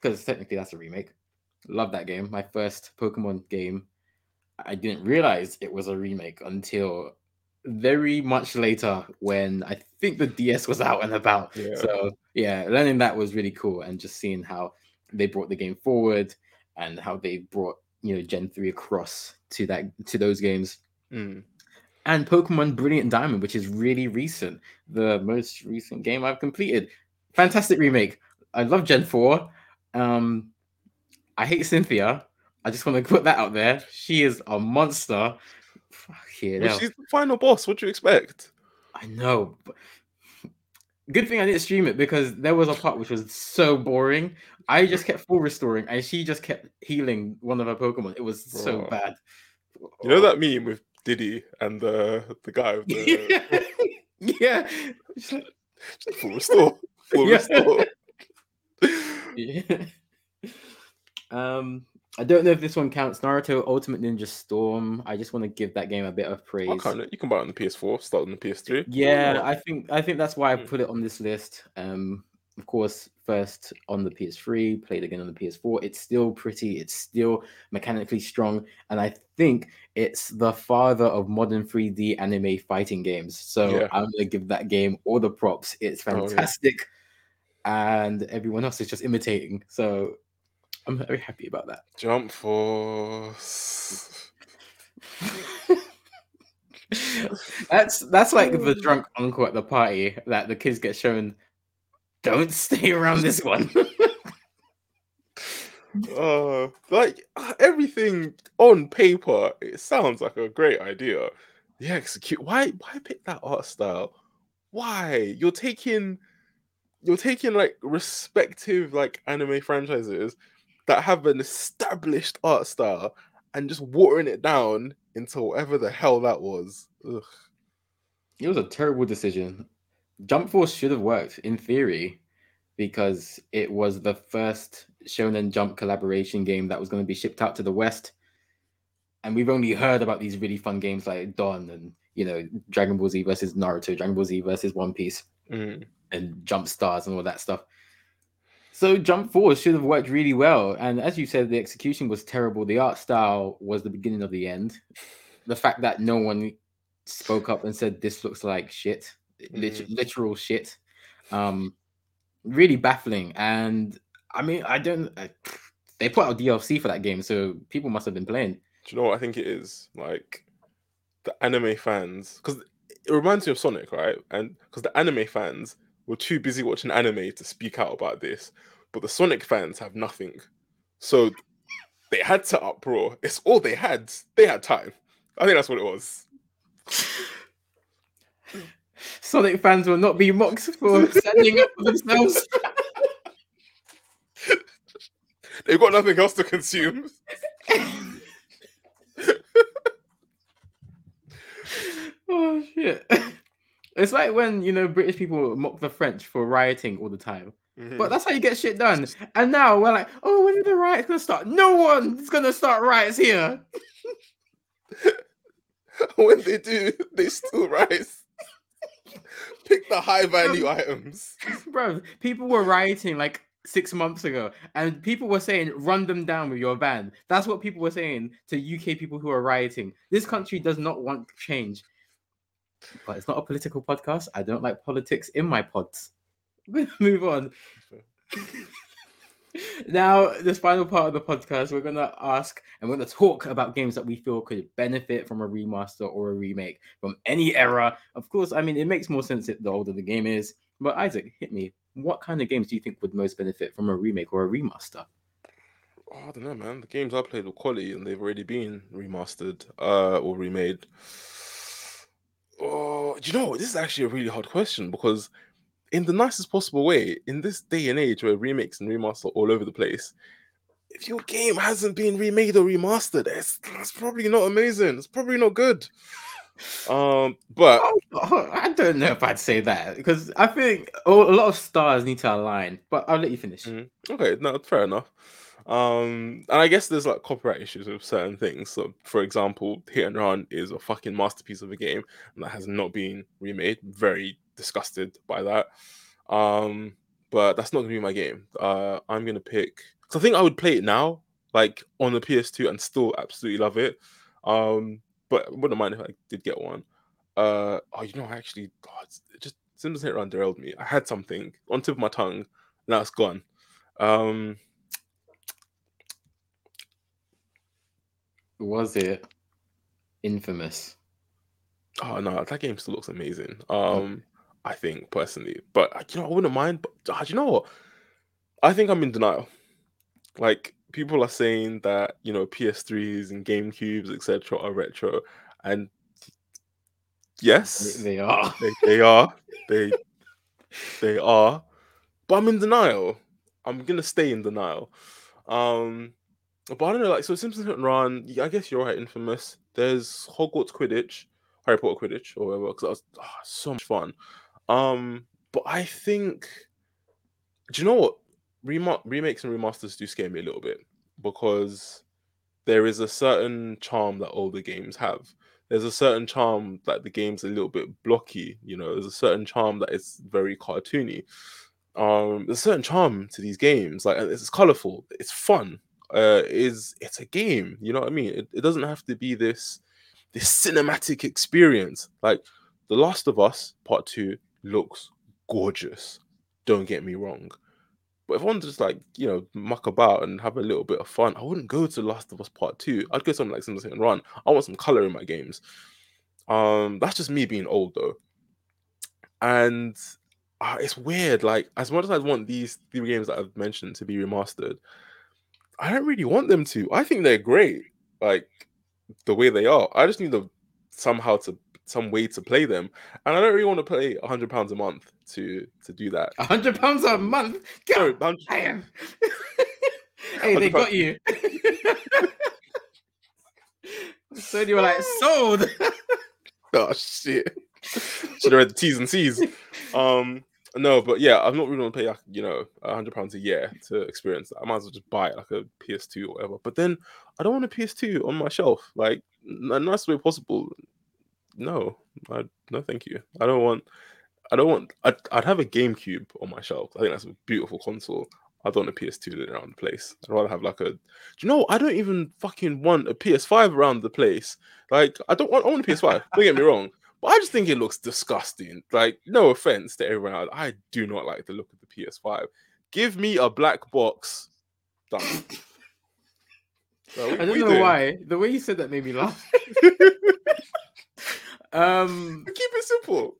because technically that's a remake. Love that game. My first Pokemon game. I didn't realize it was a remake until very much later when I think the DS was out and about. Yeah. So yeah, learning that was really cool and just seeing how they brought the game forward and how they brought you know Gen 3 across to that to those games. Mm. And Pokemon Brilliant Diamond, which is really recent, the most recent game I've completed. Fantastic remake. I love Gen 4. Um, I hate Cynthia. I just want to put that out there. She is a monster. Fuck yeah, But she's the final boss. What do you expect? I know. But... Good thing I didn't stream it because there was a part which was so boring. I just kept full restoring and she just kept healing one of her Pokemon. It was so bad. You know that meme with Diddy and the the guy with the yeah. It's like- full restore, full Yeah. restore. yeah. Um, I don't know if this one counts. Naruto Ultimate Ninja Storm. I just want to give that game a bit of praise. I kind you can buy it on the PS4, start on the PS3. Yeah, I think I think that's why I Hmm. put it on this list. Um, of course, first on the PS3, played again on the PS4. It's still pretty. It's still mechanically strong, and I think it's the father of modern 3D anime fighting games. So Yeah. I'm gonna give that game all the props. It's Oh, yeah. fantastic, and everyone else is just imitating. So I'm very happy about that. Jump Force. that's that's like the drunk uncle at the party that the kids get shown. Don't stay around this one. Uh, like everything on paper, it sounds like a great idea. Yeah, execute. Why? Why pick that art style? Why? You're taking, you're taking like respective like anime franchises that have an established art style and just watering it down into whatever the hell that was. Ugh. it was a terrible decision. Jump Force should have worked in theory because it was the first Shonen Jump collaboration game that was going to be shipped out to the West. And we've only heard about these really fun games like Dawn and you know Dragon Ball Z versus Naruto, Dragon Ball Z versus One Piece. Mm. and jump stars and all that stuff. So jump force should have worked really well. And as you said, the execution was terrible. The art style was the beginning of the end. The fact that no one spoke up and said this looks like shit, lit- literal shit, um, really baffling. And I mean, I don't. I, they put out DLC for that game, so people must have been playing. Do you know what I think it is? Like the anime fans, because it reminds me of Sonic, right? And because the anime fans were too busy watching anime to speak out about this, but the Sonic fans have nothing, so they had to uproar. It's all they had. They had time. I think that's what it was. Sonic fans will not be mocked for standing up for themselves. They've got nothing else to consume. oh shit. It's like when you know British people mock the French for rioting all the time. Mhm. But that's how you get shit done. And now we're like, oh, when are the riots gonna start? No one's gonna start riots here. when they do, they still rise. Pick the high value items. Bro, people were rioting like six months ago, and people were saying, run them down with your van. That's what people were saying to UK people who are rioting. This country does not want change. But it's not a political podcast. I don't like politics in my pods. Move on. now, this final part of the podcast, we're gonna ask and we're gonna talk about games that we feel could benefit from a remaster or a remake from any era. Of course, I mean it makes more sense the older the game is. But Isaac, hit me. What kind of games do you think would most benefit from a remake or a remaster? Oh, I don't know, man. The games I played were quality and they've already been remastered uh, or remade. Oh, do you know? This is actually a really hard question because, in the nicest possible way, in this day and age where remakes and remasters are all over the place, if your game hasn't been remade or remastered, it's, it's probably not amazing. It's probably not good. Um, but Oh, oh, I don't know if I'd say that because I think a lot of stars need to align. But I'll let you finish. Mhm. Okay, no, fair enough. Um, and I guess there's like copyright issues with certain things. So, for example, Hit and Run is a fucking masterpiece of a game, and that has not been remade. Very disgusted by that. Um, but that's not gonna be my game. Uh, I'm gonna pick. Cause I think I would play it now, like on the PS2, and still absolutely love it. Um, but I wouldn't mind if I did get one. Uh, oh, you know, I actually, God, it just Simpsons Hit and Run derailed me. I had something on tip of my tongue, now it's gone. Um, Was it infamous? oh no, that game still looks amazing. Um, I think personally, but uh, you know, I wouldn't mind. But uh, you know what? I think I'm in denial. Like people are saying that you know PS3s and GameCubes etc. are retro, and They, yes, they are. they, they are. They they are. But I'm in denial. I'm gonna stay in denial. Um, but I don't know. Like so, Simpsons and Run. I guess you're right. Infamous. There's Hogwarts Quidditch, Harry Potter Quidditch, or whatever. Because that was ah, so much fun. Um, but I think. Do you know what? Rema- remakes and remasters do scare me a little bit because there is a certain charm that older games have. There's a certain charm that the game's a little bit blocky, you know, there's a certain charm that it's very cartoony. Um, there's a certain charm to these games, like it's colorful, it's fun. Uh, is it's a game, you know what I mean? It, it doesn't have to be this this cinematic experience. Like The Last of Us Part Two looks gorgeous. Don't get me wrong. But if I wanted to just like, you know, muck about and have a little bit of fun, I wouldn't go to Last of Us Part 2. I'd go something like Hit and Run. I want some color in my games. Um, that's just me being old though. And uh, it's weird. Like, as much as I want these three games that I've mentioned to be remastered, I don't really want them to. I think they're great, like the way they are. I just need to somehow to some way to play them, and I don't really want to play a hundred pounds a month to to do that. A hundred pounds a month. Sorry, God 100 damn. hey, they got you. so you were like sold. Oh shit! Should have read the T's and C's. Um, no, but yeah, I'm not really gonna pay like you know hundred pounds a year to experience that. I might as well just buy it like a PS2 or whatever. But then I don't want a PS2 on my shelf, like the nicest way possible. No, I, no, thank you. I don't want. I don't want. I'd, I'd have a GameCube on my shelf. I think that's a beautiful console. I don't want a PS2 around the place. I'd rather have like a. Do you know? I don't even fucking want a PS5 around the place. Like I don't want. I want a PS5. don't get me wrong. But I just think it looks disgusting. Like, no offense to everyone else. I do not like the look of the PS5. Give me a black box. Done. Like, I don't know doing? why. The way you said that made me laugh. um, Keep it simple.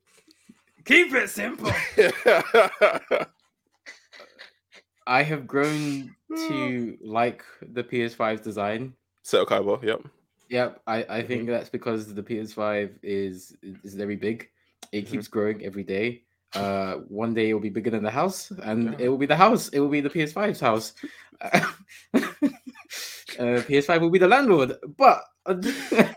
keep it simple. I have grown to like the PS5's design. Seto Kaiba, yep. Yep, I, I think that's because the PS5 is is very big. It Mhm. keeps growing every day. Uh, one day it will be bigger than the house, and Yeah. it will be the house. It will be the PS5's house. uh, PS5 will be the landlord. But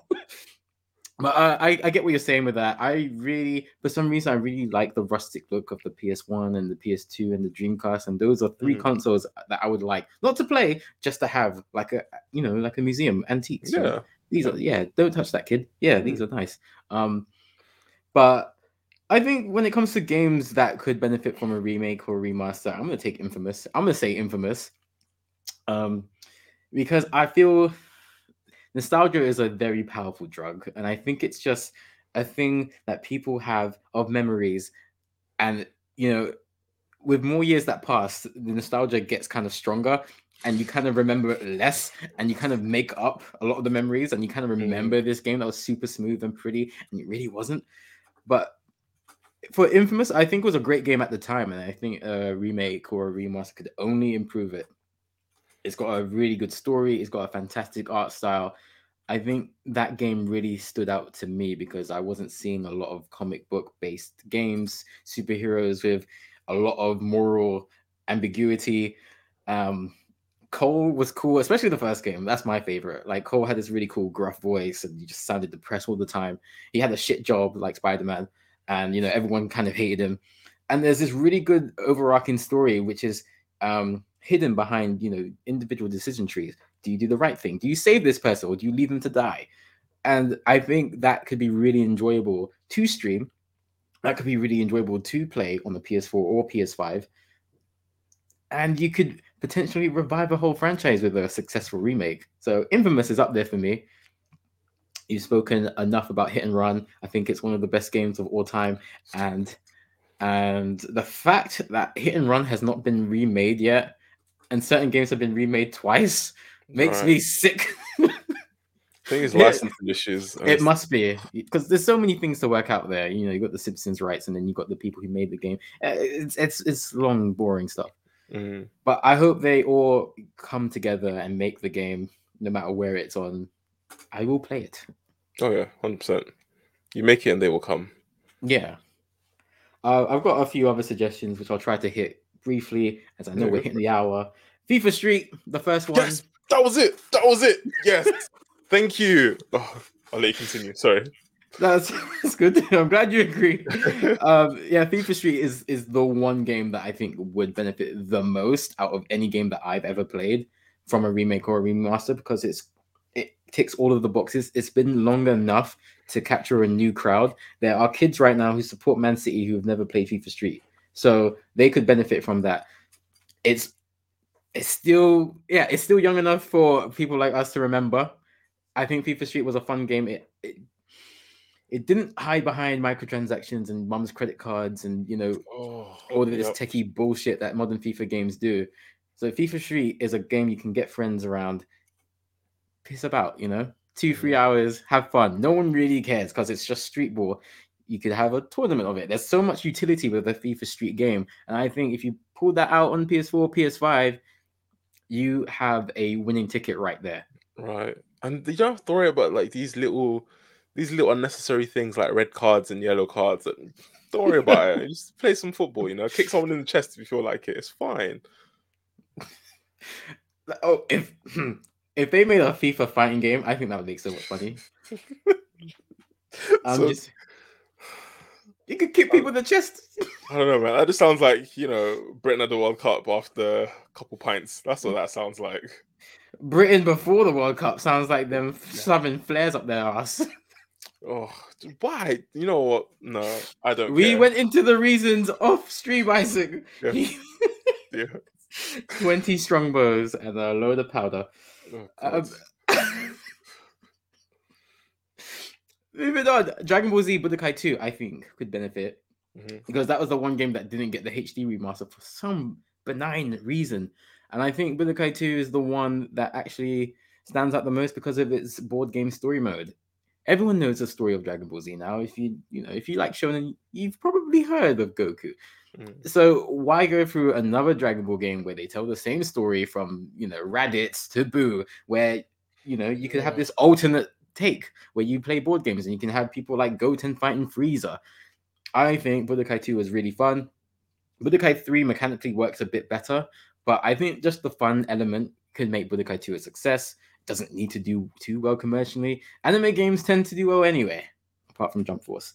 but uh, I I get what you're saying with that. I really, for some reason, I really like the rustic look of the PS1 and the PS2 and the Dreamcast, and those are 3 Mhm. consoles that I would like not to play, just to have like a you know like a museum antiques. you know? These are yeah don't touch that kid. Yeah these are nice. Um but i think when it comes to games that could benefit from a remake or remaster i'm gonna take infamous. I'm gonna say infamous. Um because i feel nostalgia is a very powerful drug and i think it's just a thing that people have of memories. And you know with more years that pass the nostalgia gets kind of stronger and you kind of remember it less and you kind of make up a lot of the memories and you kind of Mhm. remember this game that was super smooth and pretty and it really wasn't. But for infamous i think it was a great game at the time and i think a remake or a remaster could only improve it. It's got a really good story it's got a fantastic art style. I think that game really stood out to me because i wasn't seeing a lot of comic book based games. Superheroes with a lot of moral ambiguity. Um Cole was cool, especially the first game. That's my favorite. Like Cole had this really cool gruff voice, and he just sounded depressed all the time. He had a shit job like Spider Man, and you know everyone kind of hated him. And there's this really good overarching story, which is um, hidden behind you know individual decision trees. Do you do the right thing? Do you save this person, or do you leave them to die? And I think that could be really enjoyable to stream. That could be really enjoyable to play on the PS4 or PS5. And you could potentially revive a whole franchise with a successful remake. So Infamous is up there for me. You've spoken enough about Hit and Run. I think it's one of the best games of all time, and and the fact that Hit and Run has not been remade yet, and certain games have been remade twice, makes right. me sick. I think it's licensing issues. It must be because there's so many things to work out there. You know, you got the Simpsons rights, and then you got the people who made the game. Uh, it's it's, it's long, boring stuff. Mm-hmm. But I hope they all come together and make the game, no matter where it's on. I will play it. Oh yeah, hundred percent. You make it, and they will come. Yeah. Uh, I've got a few other suggestions, which I'll try to hit briefly, as I know yeah. we're hitting the hour. FIFA Street, the first one. Yes, that was it. That was it. Yes. Thank you. Oh, I'll let you continue. Sorry. That's that's good. I'm glad you agree. um, yeah, FIFA Street is is the one game that I think would benefit the most out of any game that I've ever played from a remake or a remaster because it's it ticks all of the boxes. It's been long enough to capture a new crowd. There are kids right now who support Man City who have never played FIFA Street, so they could benefit from that. It's it's still yeah, it's still young enough for people like us to remember. I think FIFA Street was a fun game. It, it it didn't hide behind microtransactions and mum's credit cards and you know oh, all of this yep. techie bullshit that modern FIFA games do. So FIFA Street is a game you can get friends around, piss about, you know, two three hours, have fun. No one really cares because it's just street ball. You could have a tournament of it. There's so much utility with a FIFA Street game, and I think if you pull that out on PS4, PS5, you have a winning ticket right there. Right, and did you don't have to worry about like these little these little unnecessary things like red cards and yellow cards. Don't worry about it. Just play some football. You know, kick someone in the chest if you feel like it. It's fine. Oh, if hmm, if they made a FIFA fighting game, I think that would make so much money. I'm so, just you could kick people in the chest. I don't know, man. That just sounds like you know Britain at the World Cup after a couple pints. That's what that sounds like. Britain before the World Cup sounds like them shoving flares up their ass. Oh, why? You know what? No, I don't. We care. went into the reasons of Stream Isaac. Yeah. yeah. 20 strongbows and a load of powder. Oh, um, moving on, Dragon Ball Z Budokai 2, I think, could benefit mm-hmm. because that was the one game that didn't get the HD remaster for some benign reason. And I think Budokai 2 is the one that actually stands out the most because of its board game story mode everyone knows the story of Dragon Ball Z now. If you you know if you like Shonen, you've probably heard of Goku. Mm. So why go through another Dragon Ball game where they tell the same story from you know Raditz to Buu, where you know you could have this alternate take where you play board games and you can have people like Goten fighting Frieza. I think Budokai 2 was really fun. Budokai 3 mechanically works a bit better, but I think just the fun element could make Budokai 2 a success doesn't need to do too well commercially. Anime games tend to do well anyway, apart from Jump Force.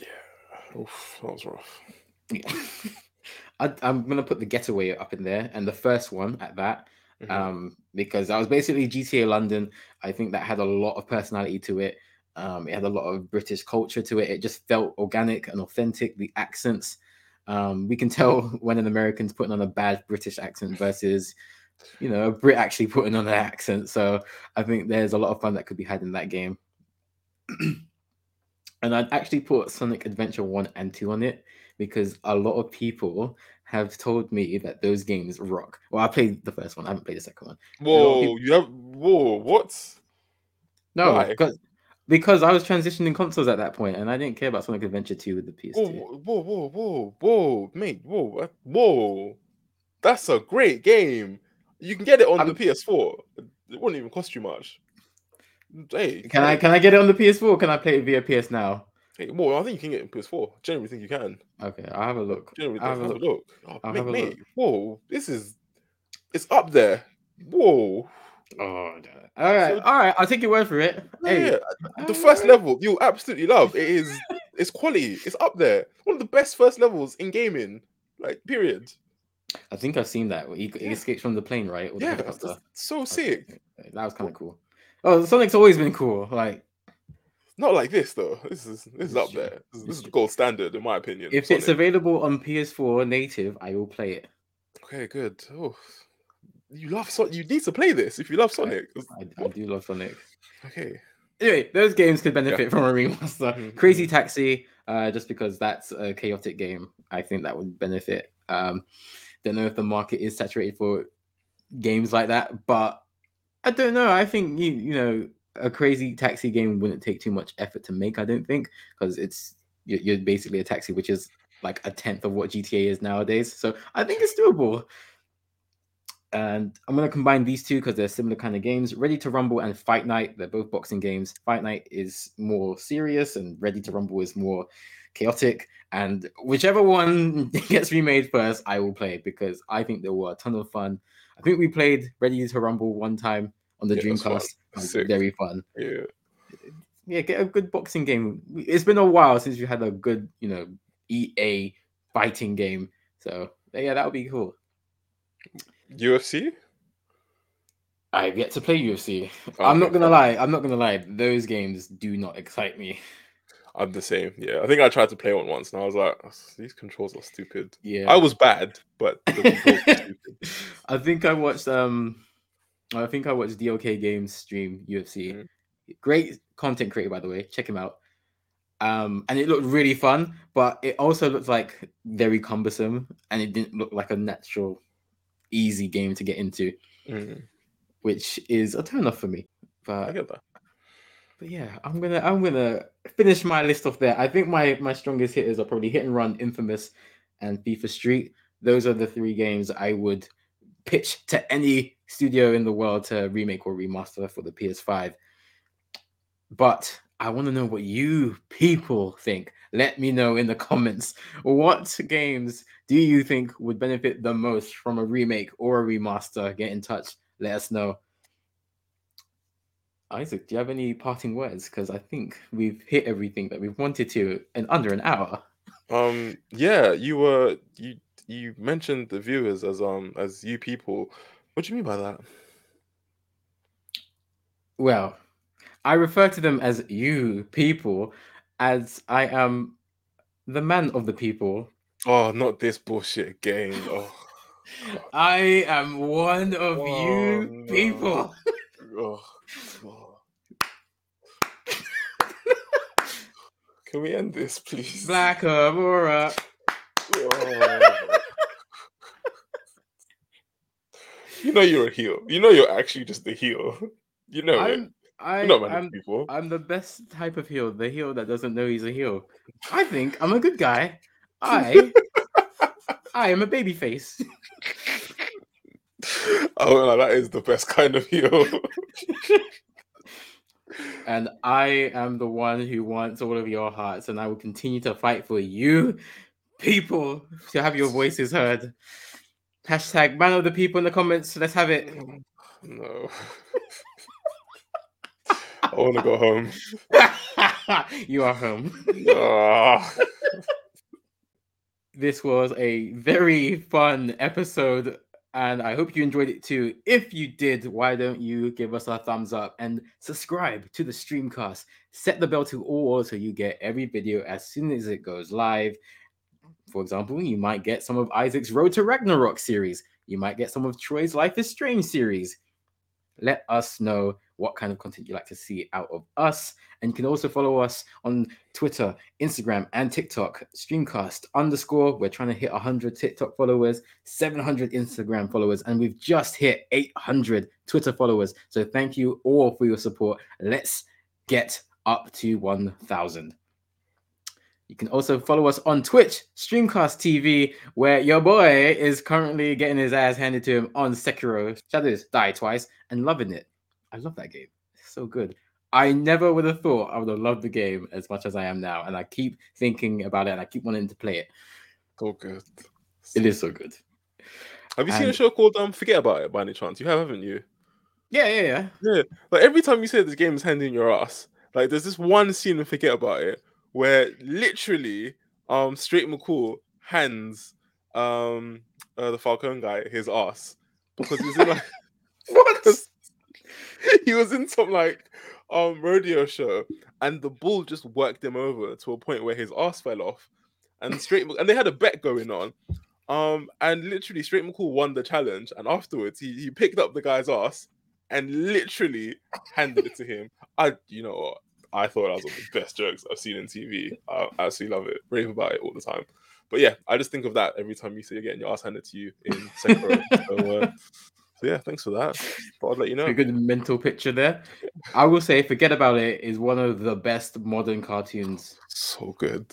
Yeah, Oof, that was rough. Yeah. I, am gonna put the Getaway up in there, and the first one at that, mm-hmm. um, because that was basically GTA London. I think that had a lot of personality to it. Um, it had a lot of British culture to it. It just felt organic and authentic. The accents, um, we can tell when an American's putting on a bad British accent versus you know, a Brit actually putting on an accent. So I think there's a lot of fun that could be had in that game. and I'd actually put Sonic Adventure 1 and 2 on it because a lot of people have told me that those games rock. Well, I played the first one, I haven't played the second one. Whoa, people... you have whoa, what? No, because because I was transitioning consoles at that point and I didn't care about Sonic Adventure 2 with the PS2. Whoa, whoa, whoa, whoa, whoa, mate, whoa, whoa. That's a great game. You can get it on I'm... the PS4. It wouldn't even cost you much. Hey, can hey. I can I get it on the PS4? Can I play it via PS Now? Hey, well, I think you can get it on PS4. Generally, think you can. Okay, I'll have a look. Generally, I'll have, have a look. look. Oh, I'll mate, have a mate, look. Whoa, this is it's up there. Whoa. Oh, no. all right, So- all right. I'll take your word for it. Hey, Yeah, the first level you absolutely love. It is it's quality. It's up there. One of the best first levels in gaming. Like period. I think I've seen that. He, Yeah. escapes from the plane, right? Or the Yeah, that's, so sick. That was kind of cool. Oh, Sonic's always been cool. Like, Not like this though. This is this is up true. there. This, this is true. gold standard in my opinion. if it's available on PS4 native, I will play it. okay, good. Oh, you love Sonic. You need to play this if you love Sonic. I, I do love Sonic. Okay. Anyway, those games could benefit from a remaster. Mhm, Crazy Taxi, uh, just because that's a chaotic game, I think that would benefit. Um, don't know if the market is saturated for games like that, but I don't know. I think you you know a Crazy Taxi game wouldn't take too much effort to make. I don't think because it's you're, basically a taxi, which is like a tenth of what GTA is nowadays. So I think it's doable. And I'm gonna combine these two because they're similar kind of games. Ready to Rumble and Fight Night, they're both boxing games. Fight Night is more serious, and Ready to Rumble is more chaotic. And whichever one gets remade first, I will play because I think they were a ton of fun. I think we played Ready to Rumble one time on the Yeah. Dreamcast. It very fun. Yeah. Yeah, get a good boxing game. It's been a while since you had a good, you know, EA fighting game. So yeah, that would be cool. UFC. I've yet to play UFC. Oh, I'm not gonna lie. I'm not gonna lie. Those games do not excite me. I'm the same. Yeah, I think I tried to play one once, and I was like, "These controls are stupid." Yeah, I was bad, but the controls stupid. I think I watched um, I think I watched DOK Games stream UFC. Mhm. Great content creator, by the way. Check him out. Um, and it looked really fun, but it also looked like very cumbersome, and it didn't look like a natural, easy game to get into, Mm, which is a turn off for me. But I get that. But yeah, I'm gonna I'm gonna finish my list off there. I think my my strongest hitters are probably Hit and Run, Infamous, and FIFA Street. Those are the three games I would pitch to any studio in the world to remake or remaster for the PS5. But I want to know what you people think. Let me know in the comments. What games do you think would benefit the most from a remake or a remaster? Get in touch. Let us know. Isaac, do you have any parting words? Because I think we've hit everything that we've wanted to in under an hour. Um, yeah, you were you you mentioned the viewers as um as you people. What do you mean by that? Well, I refer to them as you people, as I am the man of the people. Oh, not this bullshit again. Oh, I am one of Oh, you no. people. oh, Can we end this, please? Black Aurora. You know you're a heel. You know you're actually just a heel. You know it. I'm I, You're not many I'm people. I'm the best type of heel, the heel that doesn't know he's a heel. I think I'm a good guy. I I am a baby face. oh, no, that is the best kind of heel. and I am the one who wants all of your hearts, and I will continue to fight for you, people, to have your voices heard. Hashtag man of the people in the comments. Let's have it. no. I want to go home. you are home. Ah. This was a very fun episode, and I hope you enjoyed it too. If you did, why don't you give us a thumbs up and subscribe to the streamcast? Set the bell to all so you get every video as soon as it goes live. For example, you might get some of Isaac's Road to Ragnarok series. You might get some of Troy's Life is Strange series. Let us know what kind of content you like to see out of us. And you can also follow us on Twitter, Instagram, and TikTok. Streamcast underscore. We're trying to hit 100 TikTok followers, 700 Instagram followers, and we've just hit 800 Twitter followers. So thank you all for your support. Let's get up to 1,000. You can also follow us on Twitch, Streamcast TV, where your boy is currently getting his ass handed to him on Sekiro Shadows Die Twice and loving it. I love that game. It's so good. I never would have thought I would have loved the game as much as I am now. And I keep thinking about it and I keep wanting to play it. So good. It is so good. Have you seen a show called um Fugget About It by any chance? You have, haven't you? Yeah, yeah, yeah. Yeah. Like every time you say this game is handing your ass, like there's this one scene in Fugget About It where literally um Straight McCool hands um uh, the Falcon guy his ass because he's in like What? he was in some like um rodeo show and the bull just worked him over to a point where his ass fell off and straight and they had a bet going on um and literally straight mccool won the challenge and afterwards he, he picked up the guy's ass and literally handed it to him. I you know what? I thought that was one of the best jokes i've seen in tv i absolutely love it rave about it all the time. But yeah i just think of that every time you see you're getting your ass handed to you in Sekiro. so, uh, yeah thanks for that But i'd let you know A good mental picture there. I will say, Fugget About It is one of the best modern cartoons. so good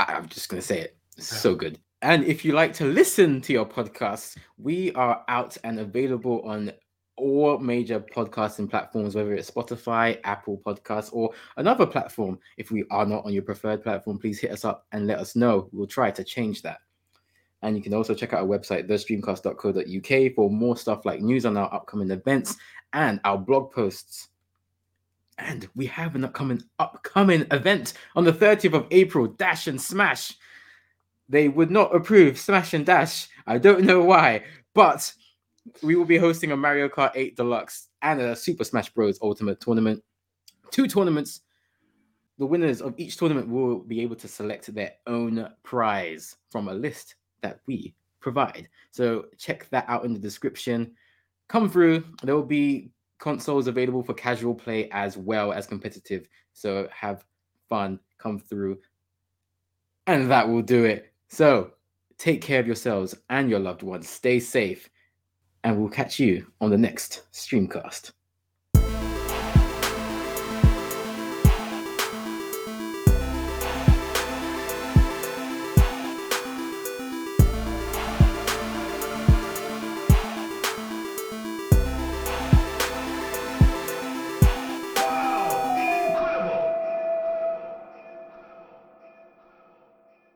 I- I'm just going to say it. So good. And if you like to listen to your podcasts, we are out and available on all major podcasting platforms, whether it's Spotify, Apple Podcasts, or another platform. If we are not on your preferred platform, please hit us up and let us know. We'll try to change that. And you can also check out our website, thestreamcast.co.uk, for more stuff like news on our upcoming events and our blog posts. And we have an upcoming upcoming event on the 30th of April, Dash and Smash. They would not approve Smash and Dash. I don't know why, but we will be hosting a Mario Kart 8 Deluxe and a Super Smash Bros. Ultimate Tournament. Two tournaments. The winners of each tournament will be able to select their own prize from a list that we provide. So check that out in the description. Come through. There will be consoles available for casual play as well as competitive. So have fun, come through, and that will do it. So take care of yourselves and your loved ones. Stay safe, and we'll catch you on the next streamcast.